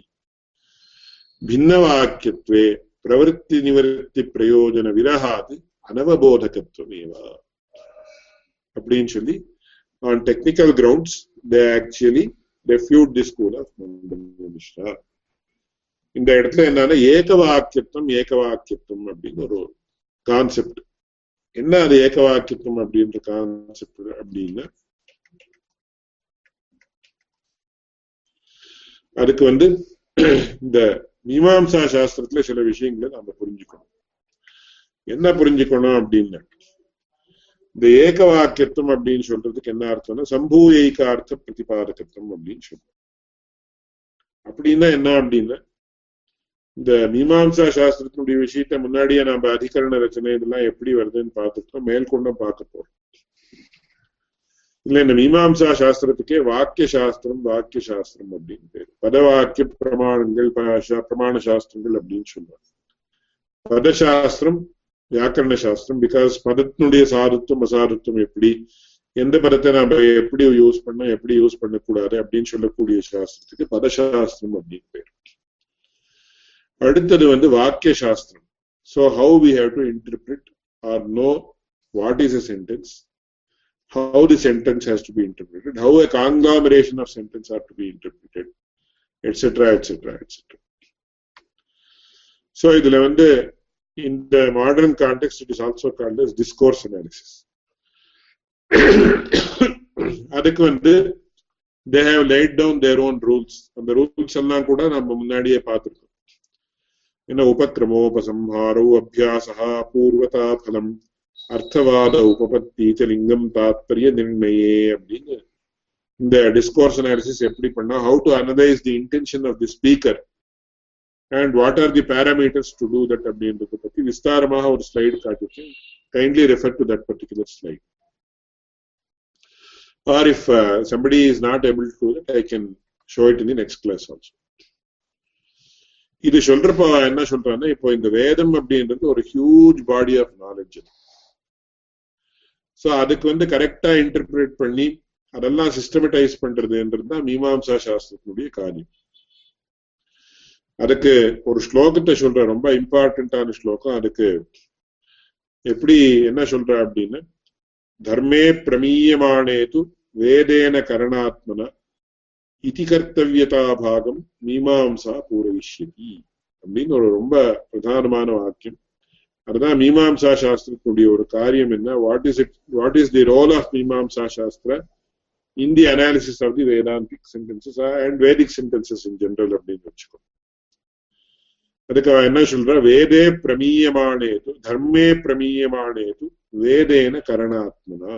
भिन्नवाक्यत्वे प्रवृत्तिनिवृत्तिप्रयोजनविरहात् अनवबोधकत्वमेव அப்படின்னு சொல்லி on technical grounds they actually refute the school of Mandana Mishra இந்த இடத்துல என்னன்னா ஏகவாக்கியத்துவம் ஏகவாக்கியத்துவம் அப்படின்னு ஒரு கான்செப்ட் என்ன அது ஏகவாக்கியத்துவம் அப்படின்ற கான்செப்ட் அப்படின்னா அதுக்கு வந்து இந்த மீமாம்சா சாஸ்திரத்துல சில விஷயங்களை நாம புரிஞ்சுக்கணும். என்ன புரிஞ்சுக்கணும் அப்படின்னு இந்த ஏக வாக்கியத்துவம் அப்படின்னு சொல்றதுக்கு என்ன அர்த்தம்னா சம்பூ சம்பூயைக்கார்த்த பிரதிபாதகத்துவம் அப்படின்னு சொல்றோம். அப்படின்னா என்ன அப்படின்னா இந்த மீமாம்சா சாஸ்திரத்தினுடைய விஷயத்த முன்னாடியே நம்ம அதிகரண ரச்சனை இதெல்லாம் எப்படி வருதுன்னு பார்த்துட்டோம் மேல்கொண்டும் பார்க்க போறோம். இல்ல இந்த மீமாம்சா சாஸ்திரத்துக்கே வாக்கிய சாஸ்திரம் வாக்கிய சாஸ்திரம் அப்படின்னு பேரு. பதவாக்கிய பிரமாணங்கள் பிரமாண சாஸ்திரங்கள் அப்படின்னு சொல்லுவாங்க. பதசாஸ்திரம் வியாக்கரண சாஸ்திரம் பிகாஸ் பதத்தினுடைய சாருத்துவம் அசாதுத்துவம் எப்படி எந்த பதத்தை நாம எப்படி யூஸ் பண்ண எப்படி யூஸ் பண்ணக்கூடாது அப்படின்னு சொல்லக்கூடிய சாஸ்திரத்துக்கு பதசாஸ்திரம் அப்படின்னு பேர். அடுத்தது வந்து வாக்கிய சாஸ்திரம் so how we have to interpret or no what is a sentence how the sentence has to be interpreted, how a conglomeration of sentences are to be interpreted, etc., etc., etc. So, இதுல வந்து in the modern context, it is also called as discourse analysis. அதுக்கு வந்து they have laid down their own rules. அந்த rules எல்லாம் கூட நம்ம முன்னாடியே பார்த்திருக்கோம் என்ன உபக்கிரமோபசம்ஹாரோ அபியாசா பூர்வதா பலம் அர்த்தவாத உபபத்தி லிங்கம் தாத்பரிய நிர்ணயே அப்படின்னு இந்த டிஸ்கோர்ஸ் அனாலிசிஸ் எப்படி பண்ணா how to analyse the intention of the speaker and what are the parameters to do that அப்படின்றத பத்தி விஸ்தாரமாக ஒரு ஸ்லைடு காட்டிட்டு kindly refer to that particular slide or if somebody is not able to that I can show it in the next class also இது சொல்றப்ப என்ன சொல்றான்னா இப்போ இந்த வேதம் அப்படின்றது ஒரு huge body of knowledge so அதுக்கு வந்து கரெக்டா இன்டர்பிரேட் பண்ணி அதெல்லாம் சிஸ்டமேட்டைஸ் பண்றதுன்றது தான் மீமாம்சா சாஸ்திரத்தினுடைய காரியம். அதுக்கு ஒரு ஸ்லோகத்தை சொல்ற ரொம்ப இம்பார்ட்டன்டான ஸ்லோகம். அதுக்கு எப்படி என்ன சொல்ற அப்படின்னு தர்மே பிரமீயமானேது வேதேன கரணாத்மன இதி கர்த்தவியதா பாகம் மீமாம்சா பூரயிஷ்யதி அப்படின்னு ஒரு ரொம்ப பிரதானமான வாக்கியம். அதுதான் மீமாம்சா சாஸ்திரத்தினுடைய ஒரு காரியம் என்ன? What is it what is the role of Mimamsa Shastra in the analysis of the Vedantic sentences and Vedic sentences in general அப்படின்னு வச்சுக்கோ. அதுக்கு அவன் என்ன சொல்ற? வேதே பிரமீயமானேது தர்மே பிரமீயமானேது வேதேன கரணாத்மனா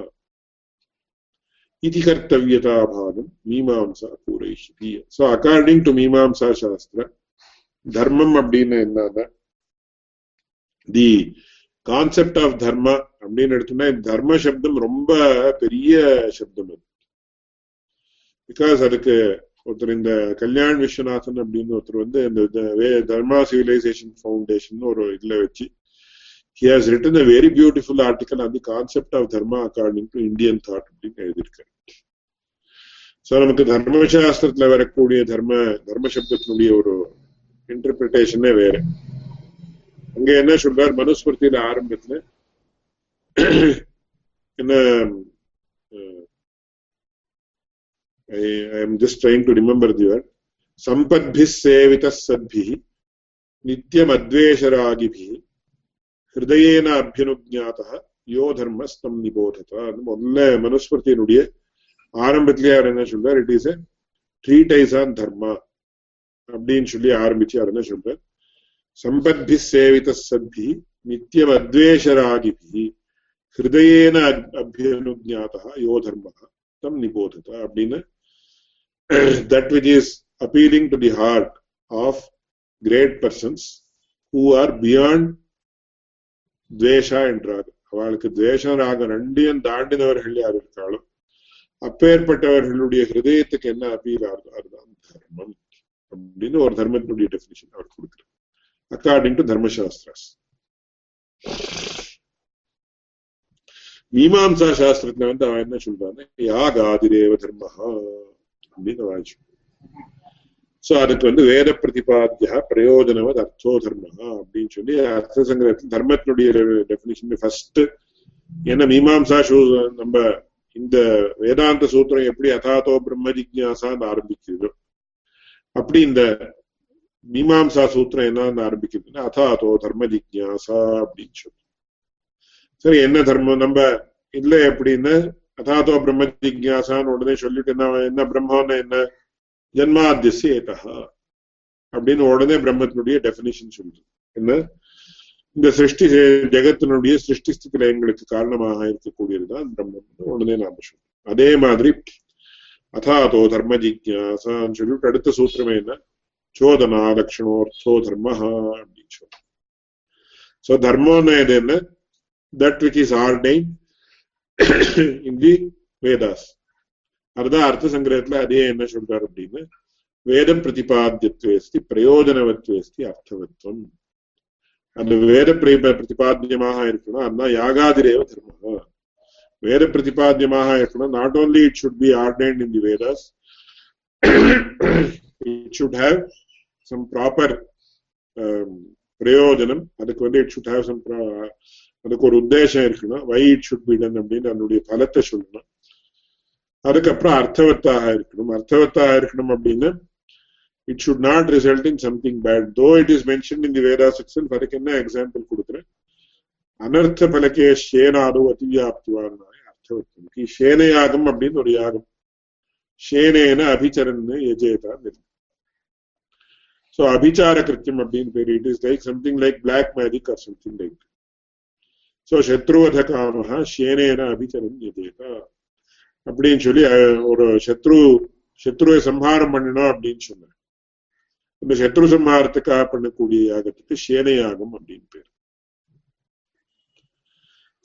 इति कर्तव्यताभागं मीमांसा पूरयिष्यति so according to மீமாம்சா சாஸ்திர தர்மம் அப்படின்னு என்னன்னா தி கான்செப்ட் ஆஃப் தர்மா அப்படின்னு எடுத்தோம்னா தர்ம சப்தம் ரொம்ப பெரிய சப்தம் அது பிகாஸ் அதுக்கு ஒருத்தர் இந்த கல்யாண் விஸ்வநாதன் அப்படின்னு ஒருத்தர் வந்து இந்த தர்மா சிவிலைசேஷன் ஃபவுண்டேஷன் ஒரு இதுல வச்சு he has written a very beautiful article on the concept of dharma according to indian thought அப்படின்னு எழுதியிருக்காரு சோ நமக்கு தர்மசாஸ்திரத்துல வரக்கூடிய தர்ம தர்ம சப்தத்தினுடைய ஒரு இன்டர்பிரிட்டேஷனே வேற. அங்க என்ன சொல்றார்? மனுஸ்மிருதியில ஆரம்பத்துல என்ன I am just trying to remember the word சம்பத்பி சேவித சத்பி நித்தியம் அத்வேஷராகிபி ஹிருதயேன அபியனுஜாத்தா யோ தர்மஸ்தம் நிபோதத முதல்ல மனுஸ்மிருதியினுடைய ஆரம்பத்திலேயே அவர் என்ன சொல்றார் it is a treatise on dharma அப்படின்னு சொல்லி ஆரம்பிச்சு அவர் என்ன சொல்றார் சம்பத்பி சேவித சத்பி நித்தியம் அத்வேஷராகிபி ஹிருதயேன அபியனுஜாத்தா யோ தர்ம தம் நிபோதத அப்படின்னு that which is appealing to the heart of great persons who are beyond dvesha என்றார் அவளுக்கு துவேஷம் ராகம் ரெண்டையும் தாண்டினவர்கள் யார் இருக்காளோ அப்பேற்பட்டவர்களுடைய ஹிருதயத்துக்கு என்ன அப்பீல் அதுதான் தர்மம் அப்படின்னு ஒரு தர்மத்தினுடைய டெபினிஷன் அவர் கொடுக்கிறார் அக்கார்டிங் டு தர்மசாஸ்திராஸ் மீமாம்சா சாஸ்திரத்துல வந்து அவன் என்ன சொல்றான்னு யாகாதிரேவ தர்மஹா அப்படின்னு வாய்ச்சு சோ அதுக்கு வந்து வேத பிரதிபாத்தியா பிரயோஜனவத் அர்த்தோ தர்மம் அப்படின்னு சொல்லி அர்த்த சங்கிரகத்தில் தர்மத்தினுடைய டெபினிஷன் ஃபர்ஸ்ட் ஏன்னா மீமாம்சா நம்ம இந்த வேதாந்த சூத்திரம் எப்படி அதாத்தோ பிரம்ம ஜிக்யாசான்னு ஆரம்பிக்குதோ அப்படி இந்த மீமாம்சா சூத்திரம் என்னன்னு ஆரம்பிக்குதுன்னா அதாத்தோ தர்ம ஜிக்யாசா அப்படின்னு சொல்லி. சரி என்ன தர்மம்? நம்ம இல்லை எப்படின்னு அதாத்தோ பிரம்ம ஜிக்யாசான்னு உடனே சொல்லிட்டு என்ன என்ன பிரம்மன்னு என்ன? ஜென்மாத்தியசி ஏகா அப்படின்னு உடனே பிரம்மத்தினுடைய டெபினிஷன் சொல்லுது. என்ன? இந்த சிருஷ்டி ஜெகத்தினுடைய சிருஷ்டி ஸ்திதி லயங்களுக்கு காரணமாக இருக்கக்கூடியதுதான் பிரம்மம் உடனே நாம சொல்றோம். அதே மாதிரி அதாதோ தர்ம ஜிக்யாசான்னு சொல்லிட்டு அடுத்த சூத்திரமே என்ன? சோதனா லட்சணோர்த்தோ தர்மஹா அப்படின்னு சொல்றோம். சோ தர்மம்னா இது என்ன? That which is ordain in the Vedas அதுதான் அர்த்த சங்கிரகத்துல அதே என்ன சொல்றாரு அப்படின்னு வேதம் பிரதிபாத்தியத்துவேஸ்தி பிரயோஜனவத்துவேஸ்தி அர்த்தவத்துவம் அந்த வேத பிரதிபாத்தியமாக இருக்கணும் அதுதான் யாகாதிரேவ தர்ம வேத பிரதிபாத்தியமாக இருக்கணும் not only it should be ordained in the Vedas it should have some proper பிரயோஜனம் அதுக்கு வந்து இட் சுட் ஹாவ் சம் அதுக்கு ஒரு உத்தேசம் இருக்கணும் why it should be done அப்படின்னு அதனுடைய பலத்தை சொல்லணும் அதுக்கப்புறம் அர்த்தவத்தாக இருக்கணும் அர்த்தவத்தாக இருக்கணும் அப்படின்னா it should not result in something bad though it is mention in the Vedas itself அதுக்கு என்ன எக்ஸாம்பிள் கொடுக்குறேன் அனர்த்த பலகே ஷேனாதோ அதிவியாப்துவான்னு அர்த்தவத்தம் ஷேன யாகம் அப்படின்னு ஒரு யாகம் ஷேனேன அபிச்சரன்னு எஜேதான் ஸோ அபிச்சார கிருத்தியம் அப்படின்னு பேர் it is like something like black magic or something like so சத்ருவத காம ஷேனேன அபிச்சரன் எஜேதா அப்படின்னு சொல்லி ஒரு சத்ரு சத்ருவை சம்ஹாரம் பண்ணணும் அப்படின்னு சொன்னார். இந்த சத்ரு சம்ஹாரத்துக்காக பண்ணக்கூடிய யாகத்துக்கு சேனையாகம் அப்படின்னு பேர்.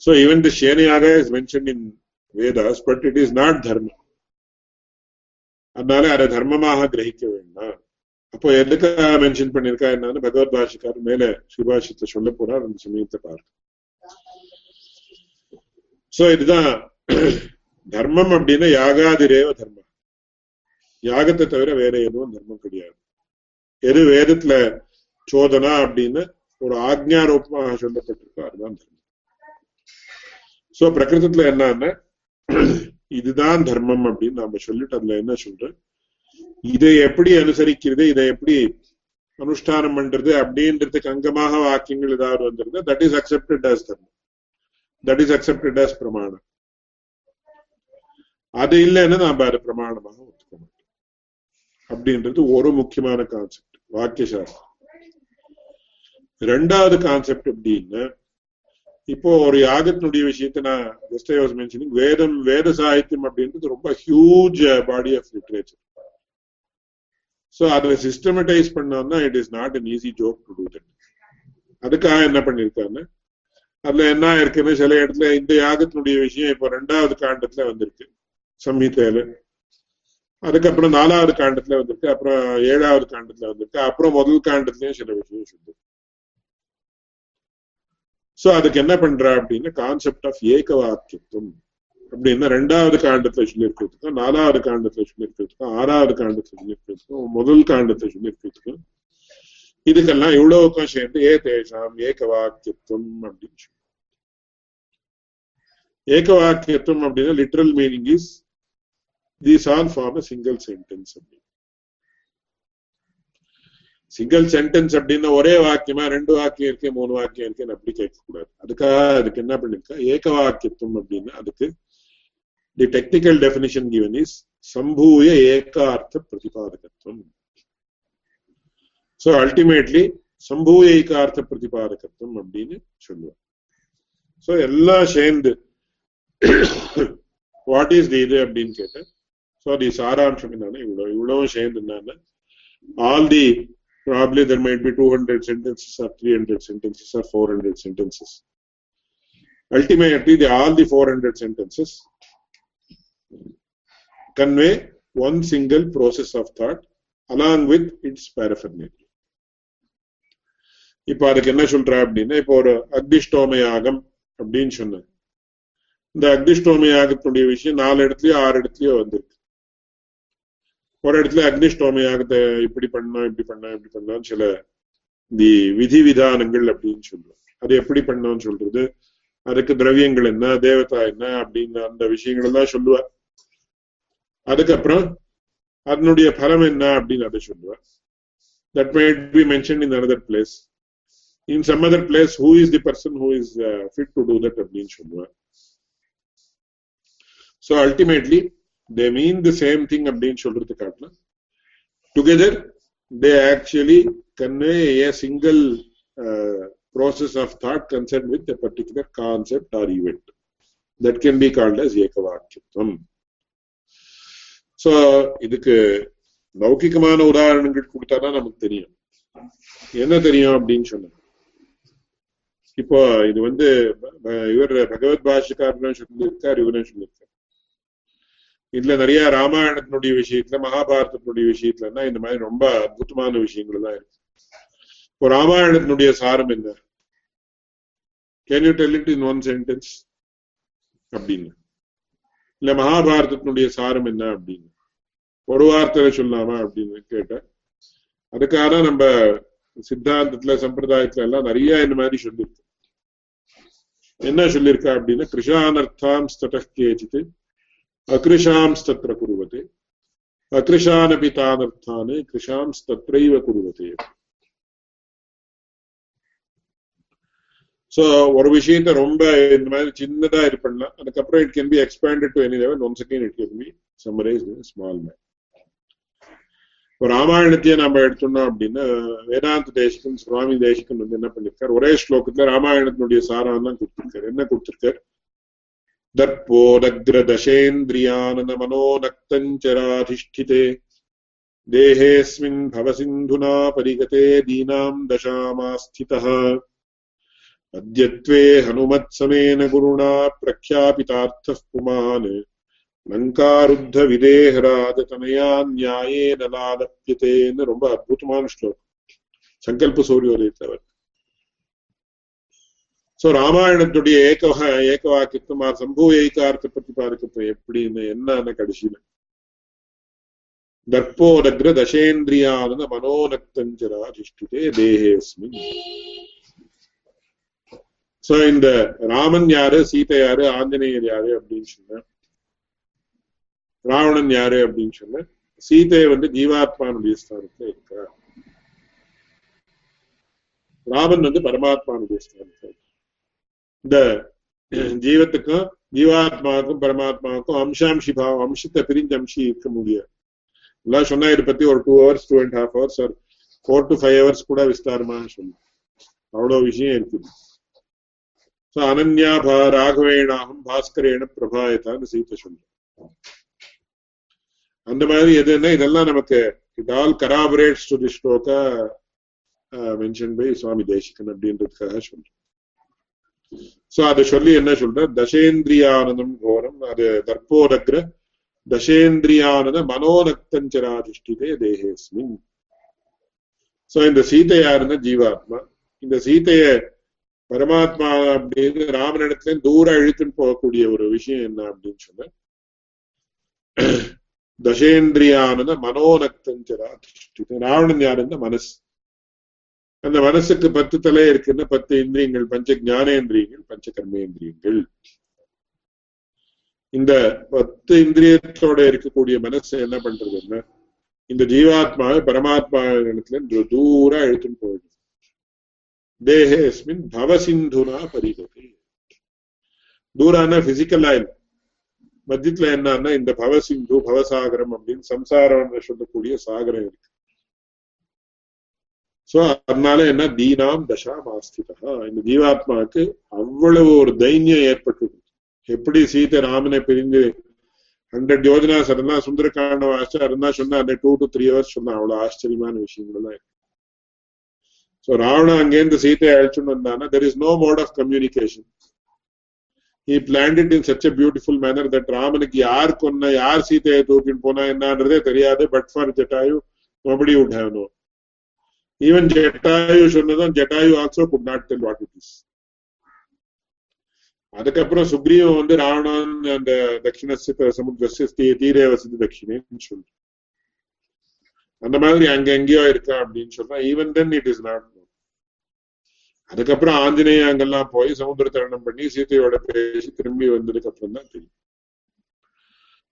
So even the Shenayaga is mentioned in Vedas, but it is not dharma. அதனால அதை தர்மமாக கிரகிக்க வேண்டாம். அப்போ எதுக்காக மென்ஷன் பண்ணிருக்கா என்னன்னு பகவத் பாஷிக்கார் மேல சுபாஷித்த சொல்ல போறார் அந்த சமயத்தை பார்க்க சோ இதுதான் தர்மம் அப்படின்னா யாகாதிரேவ தர்மம். யாகத்தை தவிர வேற எதுவும் தர்மம் கிடையாது. எது வேதத்துல சோதனா அப்படின்னு ஒரு ஆக்ஞா ரூபமாக சொல்லப்பட்டிருக்கோ அதுதான் தர்மம். சோ பிரகிருதத்துல என்னன்னா இதுதான் தர்மம் அப்படின்னு நாம சொல்லிட்டு அதுல என்ன சொல்றேன் இதை எப்படி அனுசரிக்கிறது இதை எப்படி அனுஷ்டானம் பண்றது அப்படின்றதுக்கு அங்கமாக வாக்கியங்கள் ஏதாவது வந்திருந்தா தட் இஸ் அக்செப்டட் ஆஸ் தர்மம். தட் இஸ் அக்செப்டட் ஆஸ் பிரமாணம். அது இல்லைன்னு நாம அது பிரமாணமாக ஒத்துக்க மாட்டோம் அப்படின்றது ஒரு முக்கியமான கான்செப்ட் வாக்கிய சாஸ்திரம் ரெண்டாவது கான்செப்ட் எப்படின்னா இப்போ ஒரு யாகத்தினுடைய விஷயத்த நான் ஜஸ்ட் ஐ வாஸ் மென்ஷனிங் வேதம் வேத சாகித்யம் அப்படின்றது ரொம்ப huge body of literature so அதை சிஸ்டமேட்டைஸ் பண்ணோம்னா it is not an easy joke to do that அதுக்காக என்ன பண்ணிருக்காங்க அதுல என்ன இருக்குன்னு சில இடத்துல இந்த யாகத்தினுடைய விஷயம் இப்போ ரெண்டாவது காண்டத்துல வந்திருக்கு. சம்ஹிதையில அதுக்கப்புறம் நாலாவது காண்டத்துல வந்திருக்கு அப்புறம் ஏழாவது காண்டத்துல வந்திருக்கு அப்புறம் முதல் காண்டத்துலயும் சில விஷயம் சொல்லு சோ அதுக்கு என்ன பண்றா அப்படின்னா கான்செப்ட் ஆஃப் ஏக வாக்கியத்துவம் அப்படின்னா ரெண்டாவது காண்டத்துல சொல்லியிருக்கிறதுக்கும் நாலாவது காண்டத்துல சொல்லியிருக்கிறதுக்கும் ஆறாவது காண்டத்துல சொல்லியிருக்கிறதுக்கும் முதல் காண்டத்துல சொல்லியிருக்கிறதுக்கும் இதுக்கெல்லாம் இவ்வளவுக்கும் சேர்ந்து ஏ தேசாம் ஏக வாக்கியத்துவம் அப்படின்னு சொல்லி ஏக வாக்கியத்துவம் அப்படின்னா literal meaning is these all form single sentence அப்படின்னு சிங்கிள் சென்டென்ஸ் அப்படின்னா ஒரே வாக்கியமா ரெண்டு வாக்கியம் இருக்கு மூணு வாக்கியம் இருக்குன்னு அப்படி கேட்கக்கூடாது. அதுக்காக அதுக்கு என்ன பண்ணிருக்கா? ஏக வாக்கியத்துவம் அப்படின்னா அதுக்கு the technical definition given is சம்பூய ஏகார்த்த பிரதிபாதகத்துவம். ஸோ அல்டிமேட்லி சம்பூய ஏகார்த்த பிரதிபாதகத்துவம் அப்படின்னு சொல்லுவோம். ஸோ எல்லாம் சேர்ந்து வாட் இஸ் தி இது அப்படின்னு கேட்டேன். ஸோ அது சாராம்சம் என்னன்னா இவ்வளவு இவ்வளவும் சேர்ந்து என்னன்னா all the probably there might be 200 sentences or 300 sentences or 400 sentences ultimately the, all the 400 sentences convey one single process of thought along with its paraphernalia இப்போ அதுக்கு என்ன சொல்ற அப்படின்னா இப்போ ஒரு அக்னிஷ்டோம யாகம் அப்படின்னு சொன்ன இந்த அக்னிஷ்டோமி யாகத்தினுடைய விஷயம் நாலு இடத்துலயோ ஆறு இடத்துலயோ வந்திருக்கு ஒரு இடத்துல அக்னிஷ்டோமி யாகத்தை இப்படி பண்ணா இப்படி பண்ணா இப்படி பண்ணோம் சில தி விதி விதானங்கள் அப்படின்னு சொல்லுவோம் அது எப்படி பண்ணோம்னு சொல்றது? அதுக்கு திரவியங்கள் என்ன தேவதா என்ன அப்படின்னு அந்த விஷயங்கள் எல்லாம் சொல்லுவா. அதுக்கப்புறம் அதனுடைய பலம் என்ன அப்படின்னு அதை சொல்லுவார் that might be mention in another place in some other place who is the person who is fit to do that அப்படின்னு சொல்லுவார் so ultimately they mean the same thing அப்படின்னு சொல்றது காட்டலாம் together they actually convey a single process process of thought concerned with a particular concept or event. That can be called as Ekavakyatvam. So, இதுக்கு லௌகிகமான உதாரணங்கள் கொடுத்தாதான் நமக்கு தெரியும் என்ன தெரியும் அப்படின்னு சொன்னாங்க இப்போ இது வந்து இவர் பகவத் பாஷக்காரன் சொல்லியிருக்கார் இவரும் சொல்லியிருக்கார் இதுல நிறைய ராமாயணத்தினுடைய விஷயத்துல மகாபாரதத்தினுடைய விஷயத்துலன்னா இந்த மாதிரி ரொம்ப அற்புதமான விஷயங்கள் எல்லாம் இருக்கு. இப்போ ராமாயணத்தினுடைய சாரம் என்ன? Can you tell it in one sentence அப்படின்னு. இல்ல மகாபாரதத்தினுடைய சாரம் என்ன அப்படின்னு. ஒரு வார்த்தையில சொல்லாமா அப்படின்னு கேட்ட அதுக்காக நம்ம சித்தாந்தத்துல சம்பிரதாயத்துல எல்லாம் நிறைய இந்த மாதிரி சொல்லியிருக்கு என்ன சொல்லியிருக்கா அப்படின்னா கிருஷானர்த்தாம் ஸ்தட்டேச்சித்து अकृशांस्तत्र कुर्वते अकृशानपि तानर्थान् कृशांस्तत्रैव कुर्वते சோ ஒரு விஷயத்த ரொம்ப இந்த மாதிரி சின்னதா இது பண்ணலாம் அதுக்கப்புறம் it can be expanded to any level one second it can be summarise small man இப்போ ராமாயணத்தையே நம்ம எடுத்தோம்னா அப்படின்னா வேதாந்த தேசிகன் சுவாமி தேசிகன் வந்து என்ன பண்ணிருக்காரு ஒரே ஸ்லோகத்துல ராமாயணத்தினுடைய சாரம் தான் கொடுத்திருக்காரு என்ன கொடுத்திருக்காரு दर्पोदग्रदशेन्द्रियाननमनोनक्तञ्चराधिष्ठिते देहेऽस्मिन् भवसिन्धुना परिगते दीनाम् दशामास्थितः। अद्यत्वे हनुमत्समेन गुरुणा प्रख्यापितार्थः पुमान्। लङ्कारुद्धविदेहराजतनया न्यायेन लालप्यते। नृप अद्भुतमान् श्लोक सङ्कल्पसूर्योदयितवत् சோ ராமாயணத்துடைய ஏக ஏக வாக்கியத்துவம் சம்பூ ஏகார்த்த பிரதிபாதிக்கத்துவம் எப்படின்னு என்னன்னு கடைசியில தர்ப்போதக்ர தசேந்திரியானந்த மனோநக்தஞ்சரா திஷ்டிதே தேகேஸ்மின் சோ இந்த ராமன் யாரு சீதை யாரு ஆஞ்சநேயர் யாரு அப்படின்னு சொன்ன ராவணன் யாரு அப்படின்னு சொன்ன சீதை வந்து ஜீவாத்மானுடைய ஸ்தானத்துல இருக்கிறார் ராமன் வந்து பரமாத்மானுடைய ஸ்தானத்துல இந்த ஜீவத்துக்கும் ஜீவாத்மாவுக்கும் பரமாத்மாவுக்கும் அம்சாம்சி பாவம் அம்சத்தை பிரிஞ்சு அம்சி இருக்க முடியாது. எல்லாம் சொன்னா இதை பத்தி ஒரு two hours two and half hours or four to five hours கூட விஸ்தாரமா சொல்லு அவ்வளவு விஷயம் இருக்குது ஸோ அனன்யா பா ராகவேணாகும் பாஸ்கரேன பிரபாயத்தான்னு சீத்தை சொல்லு அந்த மாதிரி எதுன்னா இதெல்லாம் நமக்கு it all corroborates to the shloka mention by Swami Desikan அப்படின்றதுக்காக சொல்றேன் சோ அது சொல்லி என்ன சொல்ற தசேந்திரியானந்தம் கோரம் அது தற்போதக்ர தசேந்திரியானத மனோரக்தஞ்சராதிஷ்டிதே தேகேஸ்மின் சோ இந்த சீதையா இருந்த ஜீவாத்மா இந்த சீதைய பரமாத்மா அப்படின்னு ராமனிடத்துல தூர இழுத்துன்னு போகக்கூடிய ஒரு விஷயம் என்ன அப்படின்னு சொன்ன தசேந்திரியானத மனோரக்தஞ்சராதிஷ்டிதே ராவணன் யாருன்னா மனசு அந்த மனசுக்கு பத்து தலை இருக்குன்னா பத்து இந்திரியங்கள் பஞ்ச ஞானேந்திரியங்கள் பஞ்ச கர்மேந்திரியங்கள் இந்த பத்து இந்திரியத்தோட இருக்கக்கூடிய மனசு என்ன பண்றதுன்னா இந்த ஜீவாத்மாவை பரமாத்மா இடத்துல தூரா எழுத்துன்னு போயிடுது. தேகேஸ்மின் பவசிந்துனா பரிகதி தூரான பிசிக்கலா இல்லை மத்தியத்துல என்னன்னா இந்த பவசிந்து பவசாகரம் அப்படின்னு சம்சாரம் சொல்லக்கூடிய சாகரம் இருக்கு. சோ அதனால என்ன? தீனாம் தசா மாஸ்திதா இந்த ஜீவாத்மாவுக்கு அவ்வளவு ஒரு தைரியம் ஏற்பட்டு எப்படி சீதை ராமனை பிரிஞ்சு ஹண்ட்ரட் யோஜனா இருந்தா சுந்தரகாண்ட வாசிச்சா இருந்தா சொன்னா அந்த டூ டு த்ரீ ஹவர்ஸ் சொன்னா அவ்வளவு ஆச்சரியமான விஷயங்கள்லாம் இருக்கு. சோ ராவணன் அங்கேருந்து சீதையை அழைச்சுட்டு வந்தானா there is no mode of communication he planned in such such beautiful manner that ராமனுக்கு யார் கொன்ன யார் சீதையை தூக்கின்னு போனா என்னன்றதே தெரியாது but for Jatayu nobody would have known. Even jatayu சொன்னதும் jatayu also could not tell what it is. அதுக்கப்புறம் சுக்ரீவன் வந்து ராவணன் அந்த uh, தட்சிண சமுத்திர தீரே வசதி தட்சிணேன்னு சொல்லு அந்த மாதிரி அங்க எங்கேயோ இருக்கா அப்படின்னு சொல்றான். Even then it is not அதுக்கப்புறம் ஆஞ்சநேய அங்கெல்லாம் போய் சமுத்திர தரணம் பண்ணி சீத்தையோட பேசி திரும்பி வந்ததுக்கு அப்புறம் தான் தெரியும்.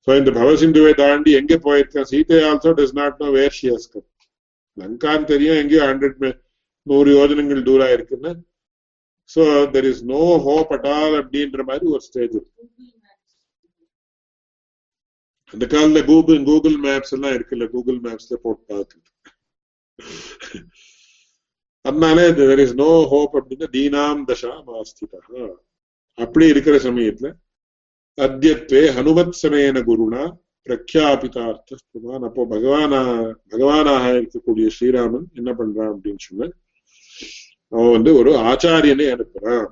ஸோ இந்த பவசிந்துவை தாண்டி எங்க போயிருக்கேன்? Sita also does not know where she has come லங்கான்னு தெரியும் எங்கேயோ ஹண்ட்ரட் நூறு யோஜனங்கள் தூரம் இருக்குன்னு so there is no hope at all அப்படின்ற மாதிரி ஒரு ஸ்டேஜ் இருக்கு அந்த காலத்துல கூகுள் கூகுள் மேப்ஸ் எல்லாம் இருக்குல்ல கூகுள் மேப்ஸ்ல போட்டு பார்க்குது அதனால தெர் இஸ் நோ ஹோப் அப்படின்னா தீனாம் தசா மாஸ்திதா அப்படி இருக்கிற சமயத்துல அத்தியத்வே ஹனுமத் சமயன குருனா பிரக்யாபிதார்த்தம் அப்போ பகவானா பகவானாக இருக்கக்கூடிய ஸ்ரீராமன் என்ன பண்றான் அப்படின்னு சொன்ன அவன் வந்து ஒரு ஆச்சாரியனை அனுப்புறான்.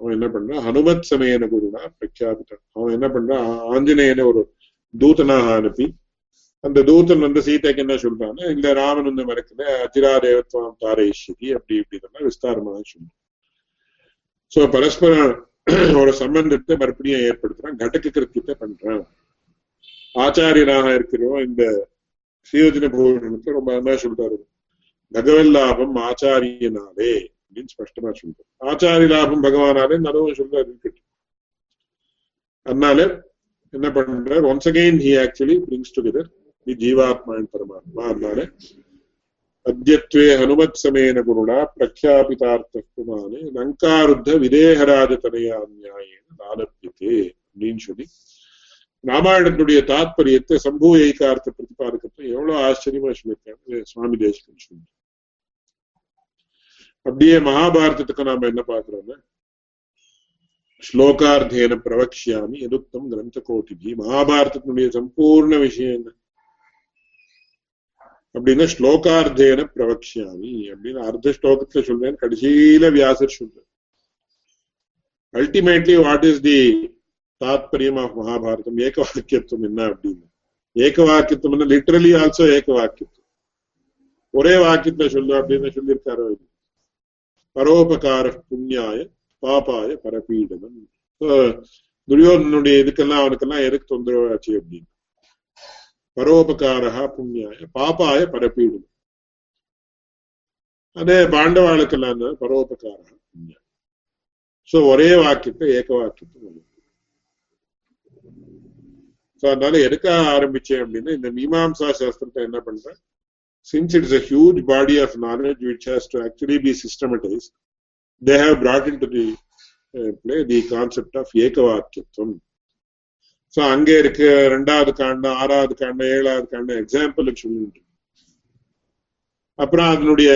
அவன் என்ன பண்றான்? ஹனுமத் சமயன குருனா பிரக்யாபிதான் அவன் என்ன பண்றான்? ஆஞ்சநேயனை ஒரு தூதனாக அனுப்பி அந்த தூதன் வந்து சீதைக்கு என்ன சொல்றான்னு இந்த ராமன் வந்து மறக்கல அஜிரா தேவத்வாம் தாரேஸ்வரி அப்படி இப்படி விஸ்தாரமாக சொல்றான். சோ பரஸ்பரம் ஒரு சம்பந்தத்தை மறுபடியும் ஏற்படுத்துறான் கடக்கு கிருத்தியத்தை பண்றான். ஆச்சாரியனாக இருக்கிறோம் இந்த ஸ்ரீயோஜன பூரணத்தை ரொம்ப நல்லா சொல்றாரு பகவன் லாபம் ஆச்சாரியனாலே அப்படின்னு ஸ்பஷ்டமா சொல்றாரு ஆச்சாரிய லாபம் பகவானாலே நடுவும் சொல்றாரு இருக்கட்டும் அதனால என்ன பண்றார் once again he actually brings together the jivatma and paramatma அதனால அத்தியத்வே ஹனுமத் சமேன குருடா பிரக்யாபிதார்த்தமானு லங்காருத்த விதேகராஜதனையா நியாயேன லாலப்பியத்தே அப்படின்னு சொல்லி ராமாயணத்துடைய தாத்பரியத்தை சம்பூ ஏகார்த்த பிரதிபாதகத்தை எவ்வளவு ஆச்சரியமா சொல்லியிருக்காங்க சுவாமி தேசிகன். சொல்லி அப்படியே மகாபாரதத்துக்கு நாம என்ன பாக்குறோம்னா ஸ்லோகார்த்தேன பிரவக்ஷாமி எதுக்தம் கிரந்த கோட்டிஜி மகாபாரதத்தினுடைய சம்பூர்ண விஷயம் என்ன? அப்படின்னா ஸ்லோகார்த்தேன பிரவக்ஷாமி அப்படின்னு அர்த்த ஸ்லோகத்துல சொல்றேன் கடைசியில வியாசர் சொல்றேன் அல்டிமேட்லி வாட் இஸ் தி தாத்பரியம் ஆஃப் மகாபாரதம் ஏக வாக்கியத்துவம் என்ன அப்படின்னு ஏக வாக்கியத்துவம் லிட்டரலி ஆல்சோ ஏக வாக்கியத்துவம் ஒரே வாக்கியத்துல சொல்லு அப்படின்னு சொல்லியிருக்காரோ பரோபகார புண்ணியாய பாப்பாய பரபீடனம் துரியோதனுடைய இதுக்கெல்லாம் அவனுக்கெல்லாம் எதுக்கு தொந்தரவு ஆச்சு அப்படின்னு பரோபகாரா புண்ணியாய பாப்பாய பரப்பீடனம் அதே பாண்டவாளுக்கெல்லாம் பரோபகாரா புண்ணியம் சோ ஒரே வாக்கியத்தை ஏக வாக்கியத்தை சோ அதனால எதுக்காக ஆரம்பிச்சேன் அப்படின்னா இந்த மீமாம்சா சாஸ்திரத்தை என்ன பண்றேன்? Since it's a huge body of knowledge which has to actually be be they have brought in to the play the concept of ஏகவாக்கியத்துவம் so அங்கே இருக்க ரெண்டாவது காண்டம் ஆறாவது காண்டம் ஏழாவது காண்டம் எக்ஸாம்பிளுக்கு சொல்லிட்டு. அப்புறம் அதனுடைய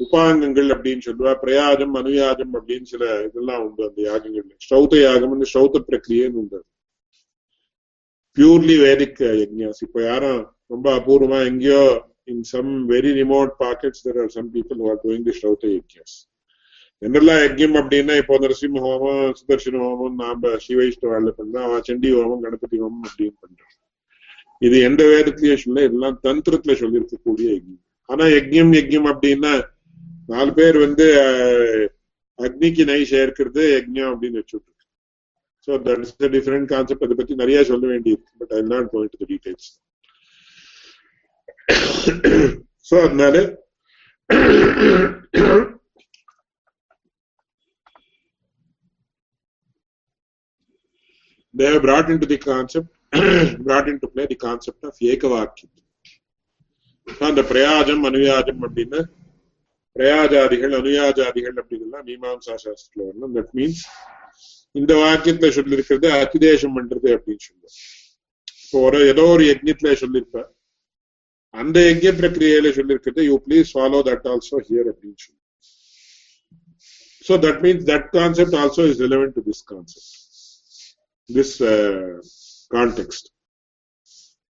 உபாங்கங்கள் அப்படின்னு சொல்லுவா பிரயாஜம் அனுயாஜம் அப்படின்னு சில இதெல்லாம் உண்டு அந்த யாகங்கள்ல. ஸ்ரௌத யாகம்னு ஸ்ரௌத பிரக்கிரியன்னு உண்டு பியூர்லி வேதிக் யஜ்யாஸ் இப்போ யாரும் ரொம்ப அபூர்வமா எங்கேயோ in some very remote pockets there are some people who are doing the Shrauta யஜ்யாஸ் ஜென்ரலா யஜ்யம் அப்படின்னா இப்போ நரசிம்ம ஹோமம் சுதர்சன ஹோமம் நாம சிவைஷ்டவாழ்ல பண்றோம் அவன் சண்டி ஹோமம் கணபதி ஹோமம் அப்படின்னு பண்றான். இது எந்த வேதத்திலயும் சொல்ல எல்லாம் தந்திரத்துல சொல்லியிருக்கக்கூடிய யஜ்யம். ஆனா யஜ்யம் யஜ்யம் அப்படின்னா நாலு பேர் வந்து அக்னிக்கு நை சேர்க்கிறது யஜ்யம் அப்படின்னு வச்சுட்டு so that is different concept அதை பத்தி நிறைய சொல்ல வேண்டியிருக்கு but I not going to details so அதனால they have brought into the concept brought into play the concept of ஏகவாக்கியம் அந்த பிரயாஜம் அனுயாஜம் அப்படின்னு பிரயாஜாதிகள் அனுயாஜாதிகள் அப்படின்னா மீமாம்சா சாஸ்திரத்துல வரணும். தட் மீன்ஸ் இந்த வாக்கியத்துல சொல்லியிருக்கிறது அதிதேசம் பண்றது அப்படின்னு சொல்லுவோம். இப்போ ஒரு ஏதோ ஒரு யஜ்யத்துல சொல்லியிருப்ப அந்த யஜ்ய பிரக்கிரியில சொல்லியிருக்கிறது you please follow that also here அப்படின்னு சொல்லி so that means that concept also is relevant to this concept this context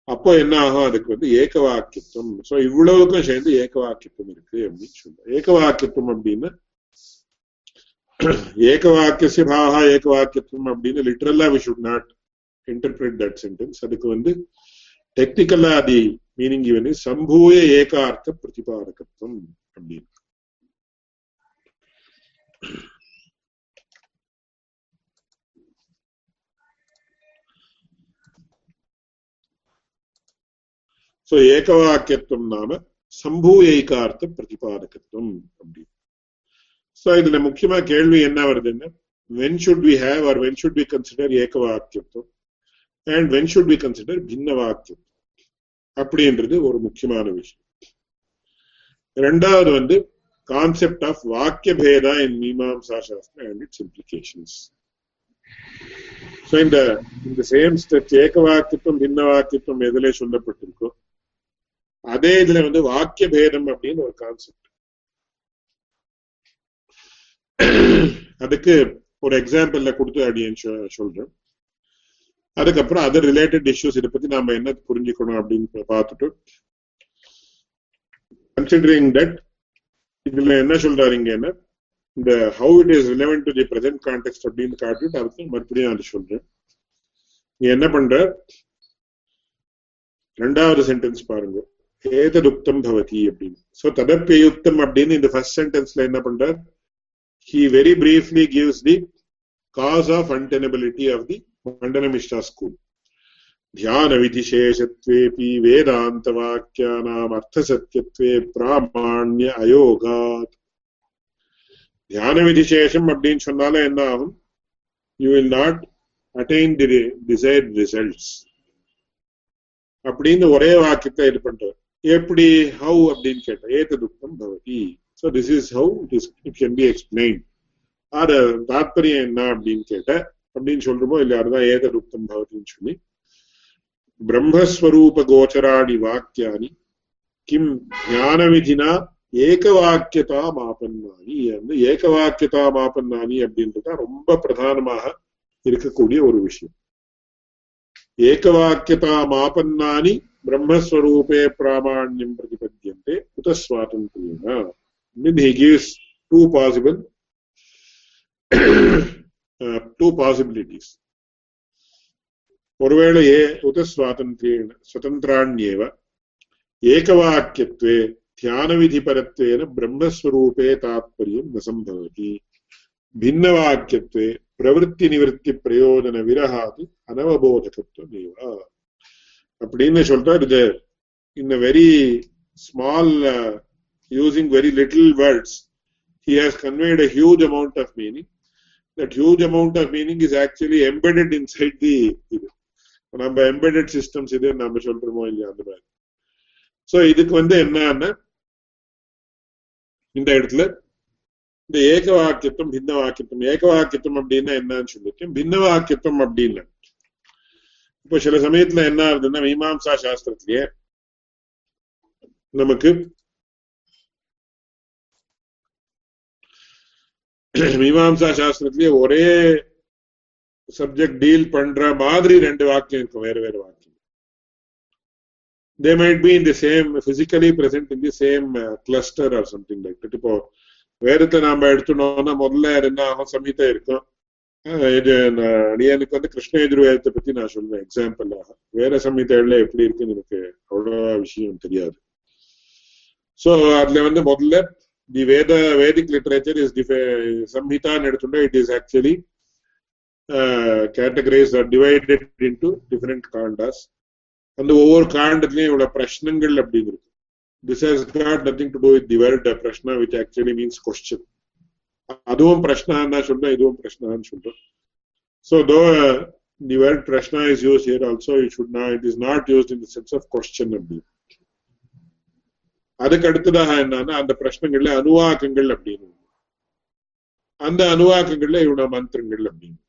அப்போ என்ன ஆகும்? அதுக்கு வந்து ஏக வாக்கியத்துவம் ஸோ இவ்வளவுக்கும் சேர்ந்து ஏக வாக்கியத்துவம் இருக்கு அப்படின்னு சொல்லுவோம். ஏக வாக்கியத்துவம் அப்படின்னு ஏகவாக்கிய பாவா ஏகவாக்கியத்துவம் அப்படின்னு லிட்ரலா we should not interpret that sentence அதுக்கு வந்து டெக்னிக்கலா தி மீனிங் இவனு சம்பூய ஏகார்த்த பிரதிபாதகத்துவம் அப்படின்னு சோ ஏகவாக்கியத்துவம் நாம சம்பூயைகார்த்த பிரதிபாதகத்துவம் அப்படின்னு சோ இதுல முக்கியமா கேள்வி என்ன வருதுன்னா when should we have or when consider we consider ஏகவாக்கியத்துவம்? வென் when வி கன்சிடர் பின்ன பின்னவாக்கியம் அப்படின்றது ஒரு முக்கியமான விஷயம். ரெண்டாவது வந்து கான்செப்ட் ஆஃப் வாக்கிய பேதா இன் மீமாம்சா சாஸ்திரம் அண்ட் இட்ஸ் இம்ப்ளிகேஷன்ஸ் ஸோ இந்த இந்த சேம் ஸ்டெப் ஏகவாக்கியத்துவம் பின்னவாக்கியத்துவம் எதுல சொல்லப்பட்டிருக்கோ அதே இதுல வந்து வாக்கிய பேதம் அப்படின்னு ஒரு கான்செப்ட் அதுக்கு ஒரு எக்ஸாம்பிள்ல கொடுத்து அப்படின்னு சொல்றேன். அதுக்கப்புறம் அதர் ரிலேட்டட் இஷ்யூஸ் இதை பத்தி நாம என்ன புரிஞ்சுக்கணும் அப்படின்னு பார்த்துட்டு கன்சிடரிங் தட் இதுல என்ன சொல்றாரு இங்க என்ன? இந்த how it is relevant to the present context அப்படின்னு காட்டிட்டு அதுக்கு மறுபடியும் அதை சொல்றேன். நீ என்ன பண்ற? ரெண்டாவது சென்டென்ஸ் பாருங்க. ஏததுக்தம் பவதி அப்படின்னு. சோ ததப்பியுக்தம் அப்படின்னு இந்த ஃபர்ஸ்ட் சென்டென்ஸ்ல என்ன பண்ற he very briefly gives the cause of untenability of the Mandana school. ध्यानविधिशेषत्वेऽपि वेदान्तवाक्यानाम् अर्थसत्यत्वे प्रामाण्य अयोगात् தியானவிதிசேஷம் அப்படின்னு சொன்னால என்ன ஆகும் you will not attain the desired results அப்படின்னு ஒரே வாக்கியத்தை இது பண்றாரு எப்படி ஹவு அப்படின்னு கேட்ட ஏத்த துக்கம் பவதி so this is how it is it can be explain ஆட தாத்பரியம் என்ன அப்படின்னு கேட்ட அப்படின்னு சொல்றோமோ இல்லை அதுதான் ஏத ரூபம் பவதின்னு சொல்லி பிரம்மஸ்வரூப கோச்சராணி வாக்கியானி கிம் ஞான விதினா ஏகவாக்கியதா மாபன்னானி அந்த ஏகவாக்கியதா மாபன்னானி அப்படின்றத ரொம்ப பிரதானமாக இருக்கக்கூடிய ஒரு விஷயம் ஏகவாக்கியதா மாபன்னானி பிரம்மஸ்வரூபே பிராமாண்யம் பிரதிபத்தியந்தே உத சுவாதந்திரேன then he gives two possible uh, two possibilities. पूर्वेणये उत स्वातन्त्र्येण स्वतन्त्राण्येव एकवाक्यत्वे ध्यानविधिपरत्वेन ब्रह्मस्वरूपे तात्पर्यं न सम्भवति भिन्नवाक्यत्वे प्रवृत्तिनिवृत्तिप्रयोजनविरहात् अनवबोधकत्वमेव அப்படின்னு சொல்றார் இது in very small uh, using very little words he has conveyed a huge amount of meaning. That huge amount of meaning is actually embedded inside the இது நம்ம எம்பெடட் சிஸ்டம்ஸ் இது நம்ம சொல்றோமோ இல்லையா அந்த மாதிரி. ஸோ இதுக்கு வந்து என்னன்னா இந்த இடத்துல இந்த ஏக வாக்கியத்துவம் பின்ன வாக்கியத்துவம் ஏக வாக்கியத்துவம் அப்படின்னா என்னன்னு சொல்லியிருக்கேன் பின்ன வாக்கியத்துவம் அப்படின்னு. இப்போ சில சமயத்துல என்ன ஆகுதுன்னா மீமாம்சா சாஸ்திரத்திலேயே நமக்கு மீமாம்சா சாஸ்திரத்திலேயே ஒரே சப்ஜெக்ட் டீல் பண்ற மாதிரி ரெண்டு வாக்கியம் இருக்கும் வேற வேற வாக்கியம். They might be in the same physically present in the same cluster or something like that இப்போ வேதத்தை நாம எடுத்துனோம்னா முதல்ல என்ன ஆகும் சமீதம் இருக்கும். இது வந்து கிருஷ்ண எதிர்வேதத்தை பத்தி நான் சொல்றேன் எக்ஸாம்பிளாக வேற சமயத்துல எப்படி இருக்குன்னு எனக்கு அவ்வளவு விஷயம் தெரியாது. சோ அதுல வந்து முதல்ல தி வேத வேதிக் லிட்டரேச்சர் இஸ் சம்ஹிதான்னு எடுத்துட்டா it is actually categorise or divided into different kandas அந்த ஒவ்வொரு காண்டத்திலையும் இவ்வளவு பிரச்சனைகள் அப்படின்னு இருக்கு this has got nothing to do with the world prashna which actually means question அதுவும் பிரஷ்னா சொல்றேன் இதுவும் பிரஷ்னான்னு சொல்றேன் so though uh, the word prashna is used here also it should not it is not used in the sense of question அப்படி அதுக்கு அடுத்ததாக என்னன்னா அந்த பிரச்சனைகள்ல அனுவாக்கங்கள் அப்படின்னு அந்த அனுவாக்கங்கள்ல இவன மந்திரங்கள் அப்படின்னு.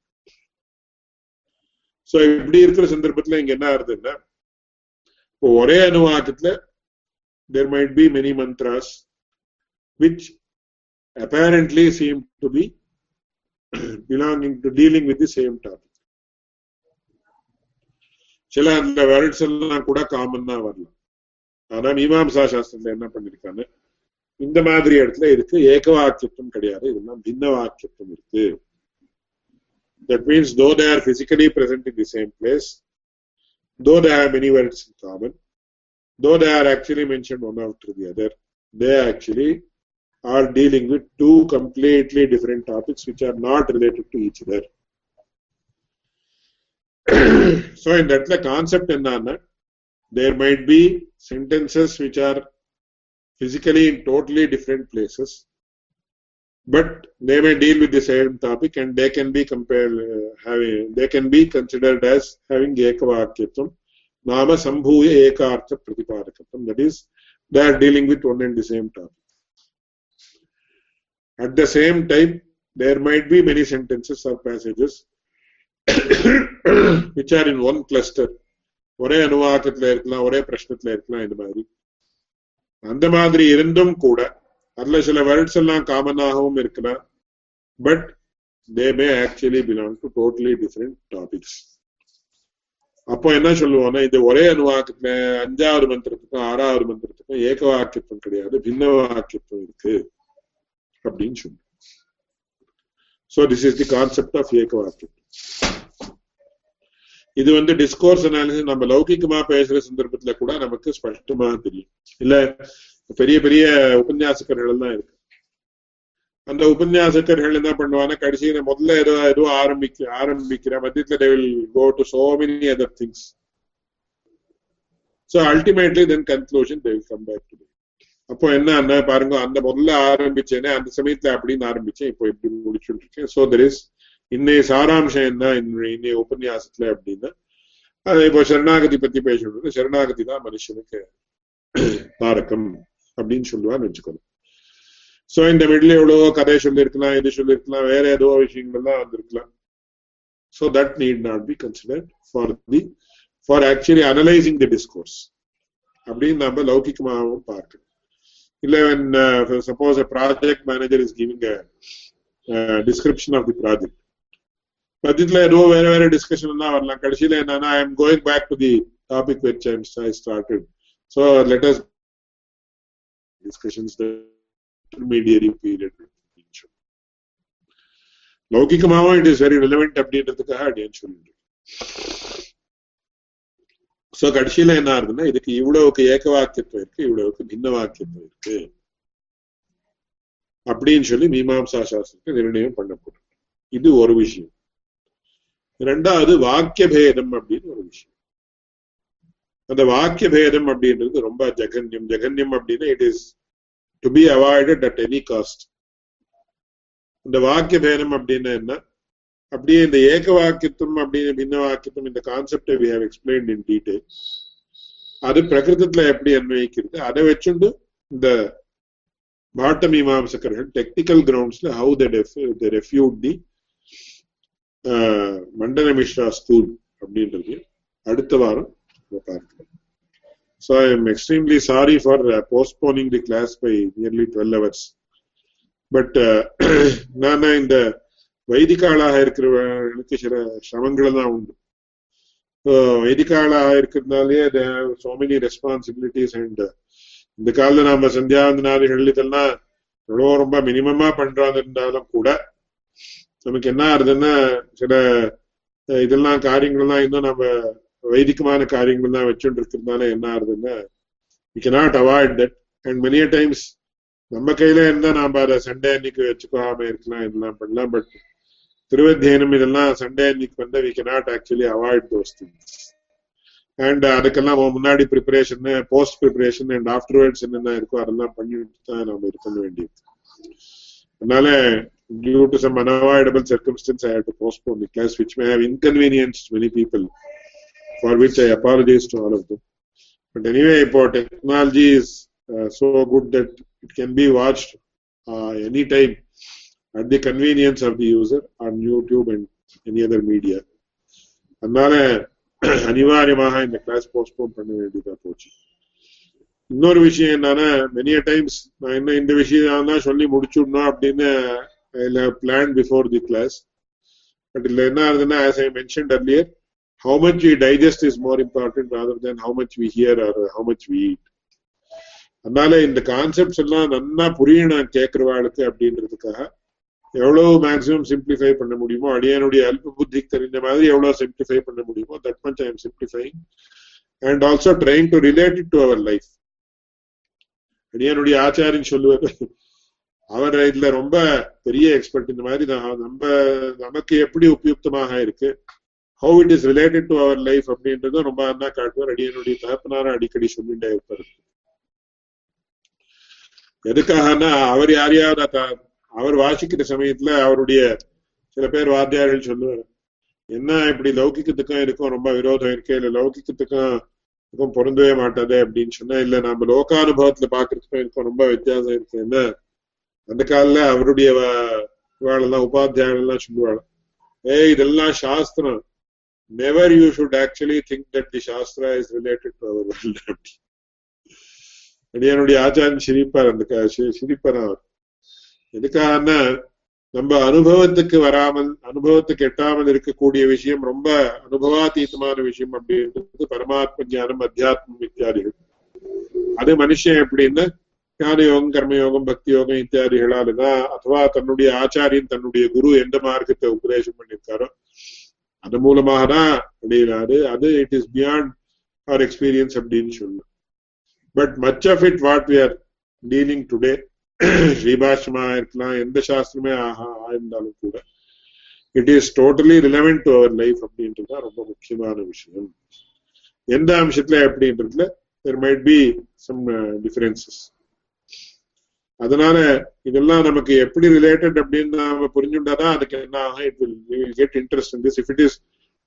சோ இப்படி இருக்கிற சந்தர்ப்பத்துல இங்க என்ன ஆகுதுன்னா இப்போ ஒரே அனுவாக்கத்துல there might be many mantras which apparently seem to be belonging to dealing with the same topic. சில அந்த வேர்ட்ஸ் எல்லாம் கூட காமன் தான் வரலாம். ஆனா மீமாம்சா சாஸ்திரத்துல என்ன பண்ணிருக்காங்க? இந்த மாதிரி இடத்துல இதுக்கு ஏக வாக்கியத்துவம் கிடையாது. இதெல்லாம் பின்ன வாக்கியத்துவம் இருக்கு. That means though they are physically present in the same place though they have many words in common though they are actually mention one after the other they actually are dealing with two completely different topics which are not related to each other. so in that concept என்னன்னா there might be sentences which are physically in totally different places but they may deal with the same topic and they can be compared uh, having they can be considered as having ekavakyatvam nama sambhuya ekartha pratipadakatvam that is they are dealing with one and the same topic. At the same time there might be many sentences or passages which are in one cluster ஒரே அனுவாக்கத்துல இருக்கலாம் ஒரே பிரச்சனத்துல இருக்கலாம் இந்த மாதிரி. அந்த மாதிரி இருந்தும் கூட அதுல சில வேர்ட்ஸ் எல்லாம் காமனாகவும் இருக்கலாம். But they may actually belong to totally different topics அப்போ என்ன சொல்லுவோம்னா இது ஒரே அனுவாக்கத்துல அஞ்சாவது மந்திரத்துக்கும் ஆறாவது மந்திரத்துக்கும் ஏக வாக்கியத்துவம் கிடையாது பின்ன வாக்கியத்துவம் இருக்கு அப்படின்னு சொல்லுவோம். So this is the concept of ஏக வாக்கியத்துவம். இது வந்து டிஸ்கோர்ஸ் அனாலிசிஸ் நம்ம லௌகிகமா பேசுற சந்தர்ப்பத்துல கூட நமக்கு ஸ்பஷ்டமா தெரியும். இல்ல பெரிய பெரிய உபன்யாசகர்கள் எல்லாம் இருக்கு. அந்த உபன்யாசகர்கள் என்ன பண்ணுவாங்க? கடைசியில முதல்ல ஏதோ ஏதோ ஆரம்பிக்க ஆரம்பிக்கிற மத்தியத்துல they will go to so many other things so ultimately then conclusion they will come back to அப்போ என்ன பாருங்க அந்த முதல்ல ஆரம்பிச்சேனே அந்த சமயத்துல அப்படின்னு ஆரம்பிச்சேன். இப்போ எப்படி முடிச்சுட்டு இருக்கேன். சோ தெர் இஸ் இன்னைய சாராம்சம் என்ன இன்னைய உபன்யாசத்துல அப்படின்னா அது இப்போ சரணாகதி பத்தி பேசணும் சரணாகதி தான் மனுஷனுக்கு தாரகம் அப்படின்னு சொல்லுவான்னு வச்சுக்கணும் சோ இந்த மிடில் எவ்வளவோ கதை சொல்லியிருக்கலாம் இது சொல்லியிருக்கலாம் வேற ஏதோ விஷயங்கள்லாம் வந்திருக்கலாம். So that need not be considered for the for actually analysing the discourse அப்படின்னு நம்ம லௌகிகமாகவும் பார்க்கணும். இல்ல suppose project manager is giving description of the project மத்தியத்துல ஏதோ வேற வேற டிஸ்கஷன் எல்லாம் வரலாம். கடைசியில என்னன்னா I am going back to the topic which I started so let us discussions intermediary period லௌகிகமாவும் it is very relevant அப்படின்றதுக்காக அப்படின்னு சொல்லிட்டு சோ கடைசியில என்ன ஆகுதுன்னா இதுக்கு இவ்வளவுக்கு ஏக வாக்கியத்துவம் இருக்கு இவ்வளவுக்கு பின்ன வாக்கியத்துவம் இருக்கு. அப்படின்னு சொல்லி மீமாம்சா சாஸ்திரத்தை நிர்ணயம் பண்ணப்படும். இது ஒரு விஷயம். ரெண்டாவது வாக்கிய பேதம் அப்படின்னு ஒரு விஷயம். அந்த வாக்கிய பேதம் அப்படின்றது ரொம்ப ஜெகன்யம். ஜெகன்யம் அப்படின்னா it is to be avoided at any cost இந்த வாக்கிய பேதம் அப்படின்னா என்ன? அப்படியே இந்த ஏக வாக்கியத்துவம் அப்படின்னு பின்ன வாக்கியத்துவம் இந்த கான்செப்டை we have explain in detail அது பிரகிருதத்துல எப்படி அன்வயிக்கிறது? அதை வச்சுண்டு இந்த பாட்ட மீமாம்சகர்கள் technical கிரவுண்ட்ஸ்ல how they refute the Mandana Mishra school அப்படின்றது அடுத்த வாரம் பார்க்கலாம். So I am extremely sorry for postponing the class by nearly twelve hours but நான் இந்த வைதிகாளாக இருக்கிறவர்களுக்கு சில சிரமங்கள் தான் உண்டு. வைதிகாளாக இருக்கிறதுனாலே சோ மெனி ரெஸ்பான்சிபிலிட்டிஸ் அண்ட் இந்த காலத்துல நாம சந்தியாவந்தனாதிகள் இதெல்லாம் எவ்வளோ ரொம்ப மினிமமா பண்றாங்க இருந்தாலும் கூட நமக்கு என்ன ஆகுதுன்னா சில இதெல்லாம் காரியங்கள்லாம் இன்னும் நம்ம வைதிகமான காரியங்கள் தான் வச்சுட்டு இருக்கிறதுனால என்ன ஆகுதுன்னா we cannot avoid that and many a times நம்ம கையில இருந்தா நாம அதை சண்டே அன்னைக்கு வச்சுக்காம இருக்கலாம் இதெல்லாம் பண்ணலாம். பட் திருவத்தியனம் இதெல்லாம் சண்டே அன்னைக்கு வந்தா we cannot actually avoid those things and அதுக்கெல்லாம் முன்னாடி preparation post preparation and afterwards என்னென்ன இருக்கோ அதெல்லாம் பண்ணிட்டு தான் நம்ம இருக்க வேண்டியது. அதனால due to some unavoidable circumstance, I had to postpone the class, which may have inconvenienced many people, for which I apologize to all of them. But anyway, for technology is uh, so good that it can be watched uh, anytime at the convenience of the user on YouTube and any other media. அதனால அனிவாரியமாக இந்த class postpone பண்ண வேண்டியதா போச்சு இன்னொரு விஷயம் என்னன்னா many a times நான் என்ன இந்த விஷயம் தான் சொல்லி முடிச்சுடணும் அப்படின்னு I'll have planned before the class. But as I mentioned earlier, how much we digest is more important rather than how much we hear or how much we eat. அதனால இந்த concepts எல்லாம் நல்லா புரியணும் கேட்கிறவாளுக்கு அப்படின்றதுக்காக எவ்வளவு மேக்சிமம் சிம்பிளிஃபை பண்ண முடியுமோ அடியானுடைய அல்ப புத்திக்கு தெரிஞ்ச மாதிரி எவ்வளவு சிம்பிளிஃபை பண்ண முடியுமோ that much I am simplifying and also trying to related to our life அடியானுடைய ஆச்சாரின்னு சொல்லுவது அவர் இதுல ரொம்ப பெரிய எக்ஸ்பர்ட் இந்த மாதிரி நம்ம நமக்கு எப்படி உபயுக்தமாக இருக்கு? How it is related to our life அப்படின்றதும் ரொம்ப அண்ணா காட்டுவார். அடியனுடைய தகப்பனார அடிக்கடி சொல்லிட்டே இருப்பார். எதுக்காகனா அவர் யாரையாவது அவர் வாசிக்கிற சமயத்துல அவருடைய சில பேர் வாத்தியார்கள் சொல்லுவார் என்ன இப்படி லௌகிக்கத்துக்கும் இருக்கும் ரொம்ப விரோதம் இருக்கு இல்ல லௌகிக்கத்துக்கும் பொருந்தவே மாட்டாதே அப்படின்னு சொன்னா இல்ல நம்ம லோகானுபவத்துல பாக்குறதுக்கும் இருக்கும் ரொம்ப வித்தியாசம் இருக்கு என்ன அந்த காலில அவருடைய இவாளெல்லாம் உபாத்தியாயெல்லாம் சொல்லுவாள் ஏ இதெல்லாம் சாஸ்திரம். Never you should actually think that the shastra is related to our world அப்படி என்னுடைய ஆச்சாரியன் சிரிப்பார் அந்த சிரிப்பார் அவர். எதுக்காகனா நம்ம அனுபவத்துக்கு வராமல் அனுபவத்துக்கு எட்டாமல் இருக்கக்கூடிய விஷயம் ரொம்ப அனுபவாதீதமான விஷயம் அப்படின்றது பரமாத்ம ஜானம் அத்தியாத்மம் இத்தியாதிகள் அது மனுஷன் எப்படின்னா ஞானயோகம் கர்மயோகம் பக்தி யோகம் இத்தியாதிகளாலதான் அதுவா தன்னுடைய ஆச்சாரியன் தன்னுடைய குரு எந்த மார்க்கத்தை உபதேசம் பண்ணியிருக்காரோ அது மூலமாக தான் அடையிறாரு அது it is beyond our experience அப்படின்னு சொல்லணும் but much of it what we are dealing today Sribhashya இருக்கலாம் எந்த சாஸ்திரமே ஆஹா ஆயிருந்தாலும் கூட it is totally relevant to our life அப்படின்றது ரொம்ப முக்கியமான விஷயம். எந்த அம்சத்துல அப்படின்றதுல there might be some differences அதனால இதெல்லாம் நமக்கு எப்படி ரிலேட்டட் அப்படின்னு நாம புரிஞ்சுட்டாதான் அதுக்கு என்ன ஆகும்? It will will get interest in this if it is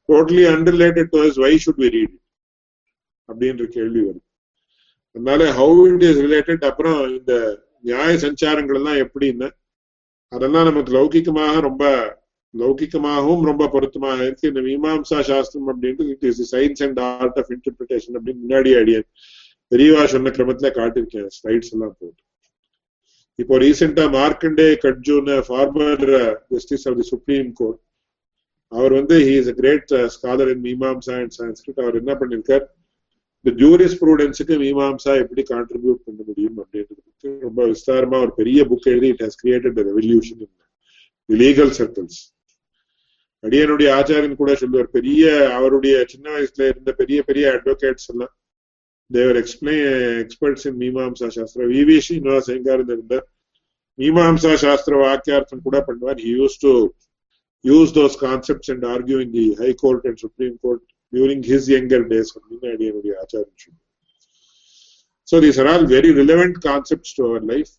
totally unrelated to why should we read அப்படின்ற கேள்வி வருது அதனால ஹவு இட் இஸ் ரிலேட்டட் அப்புறம் இந்த நியாய சஞ்சாரங்கள் எல்லாம் எப்படின்னு அதெல்லாம் நமக்கு லௌகிக்கமாக ரொம்ப லௌகிக்கமாகவும் ரொம்ப பொருத்தமாக இருக்கு. இந்த மீமாம்சா சாஸ்திரம் அப்படின்றது it is science and art of interpretation அப்படின்னு முன்னாடி அடியன் பெரியவா சொன்ன கிரமத்துல காட்டிருக்கேன் ஸ்லைட்ஸ் எல்லாம் போட்டு. இப்போ ரீசெண்டா Markandey கட்ஜூன் former justice of the supreme court அவர் வந்து he is a great scholar in Mimamsa and Sanskrit அவர் என்ன பண்ணிருக்கார்? இந்த ஜூரிஸ் ப்ரூடன்ஸுக்கு மீமாம்சா எப்படி கான்ட்ரிபியூட் பண்ண முடியும் அப்படின்றது ரொம்ப விஸ்தாரமா ஒரு பெரிய புக் எழுதி it has created revolution legal circles அடியனுடைய ஆச்சாரியன் கூட சொல்லுவார் பெரிய அவருடைய சின்ன வயசுல இருந்த பெரிய பெரிய அட்வொகேட்ஸ் எல்லாம் தேவர் எக்ஸ்பிளைன் எக்ஸ்பர்ட்ஸ் இன் மீமாம்சா சாஸ்திர விவி ஸ்ரீனிவாஸ் எங்காருந்து இருந்தார் மீமாம்சா சாஸ்திர வாக்கியார்த்தம் கூட பண்ணுவார் he use to use those concepts and argue in the high court and supreme court during his younger days அப்படின்னு அடியனுடைய ஆச்சாரியன் So these are all very relevant concepts to our life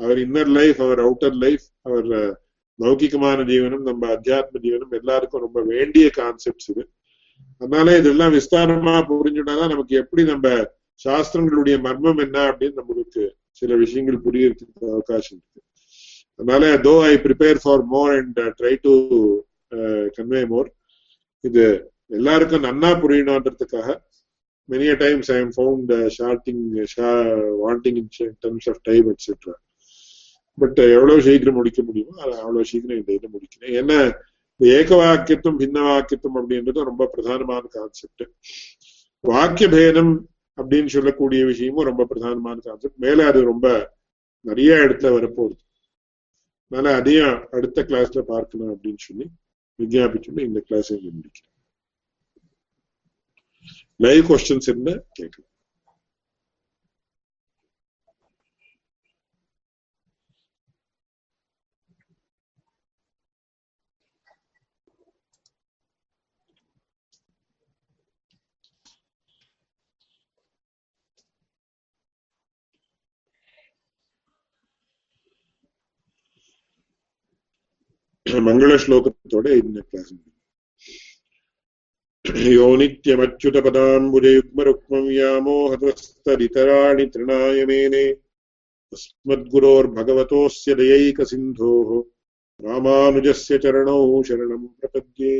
our inner life, our outer life, our uh, லௌகிகமான ஜீவனம் நம்ம அத்தியாத்ம ஜீவனம் எல்லாருக்கும் ரொம்ப வேண்டிய கான்செப்ட்ஸ் இது. அதனால இதெல்லாம் விஸ்தாரமா புரிஞ்சுட்டாதான் நமக்கு எப்படி நம்ம சாஸ்திரங்களுடைய மர்மம் என்ன அப்படின்னு நம்மளுக்கு சில விஷயங்கள் புரியறதுக்கு அவகாசம் இருக்கு. அதனால though I prepare for more and try to convey more இது எல்லாருக்கும் நன்னா புரியணுன்றதுக்காக many times I am found shorting wanting in terms of time terms but uh, எவ்வளவு சீக்கிரம் முடிக்க முடியுமோ அவ்வளவு சீக்கிரம் இந்த இதை முடிக்கிறேன் ஏன்னா இந்த ஏக வாக்கியத்தும் பின்ன வாக்கியத்தும் அப்படின்றது ரொம்ப பிரதானமான கான்செப்ட் வாக்கிய பேதம் அப்படின்னு சொல்லக்கூடிய விஷயமும் ரொம்ப பிரதானமான கான்செப்ட் மேல அது ரொம்ப நிறைய இடத்துல வரப்போகுது. அதனால அதையும் அடுத்த கிளாஸ்ல பார்க்கணும் அப்படின்னு சொல்லி விஜயாபிச்சுட்டு இந்த கிளாஸ் முடிக்கிறேன். லைவ் கொஸ்டின்ஸ் இருந்தா கேட்கலாம். മംഗളശ്ലോകത്തോടെ ഇന്ന് ക്ലാസ് യോ നിത്യമച്യുതപദാംബുജയുഗ്മരുക്മം വ്യാമോഹതസ്തരിതരാണി തൃണായമേനെ अस्मद्गुरोर्भगवतोऽस्य दयैकसिन्धोः रामानुजस्य चरणौ शरणं प्रपद्ये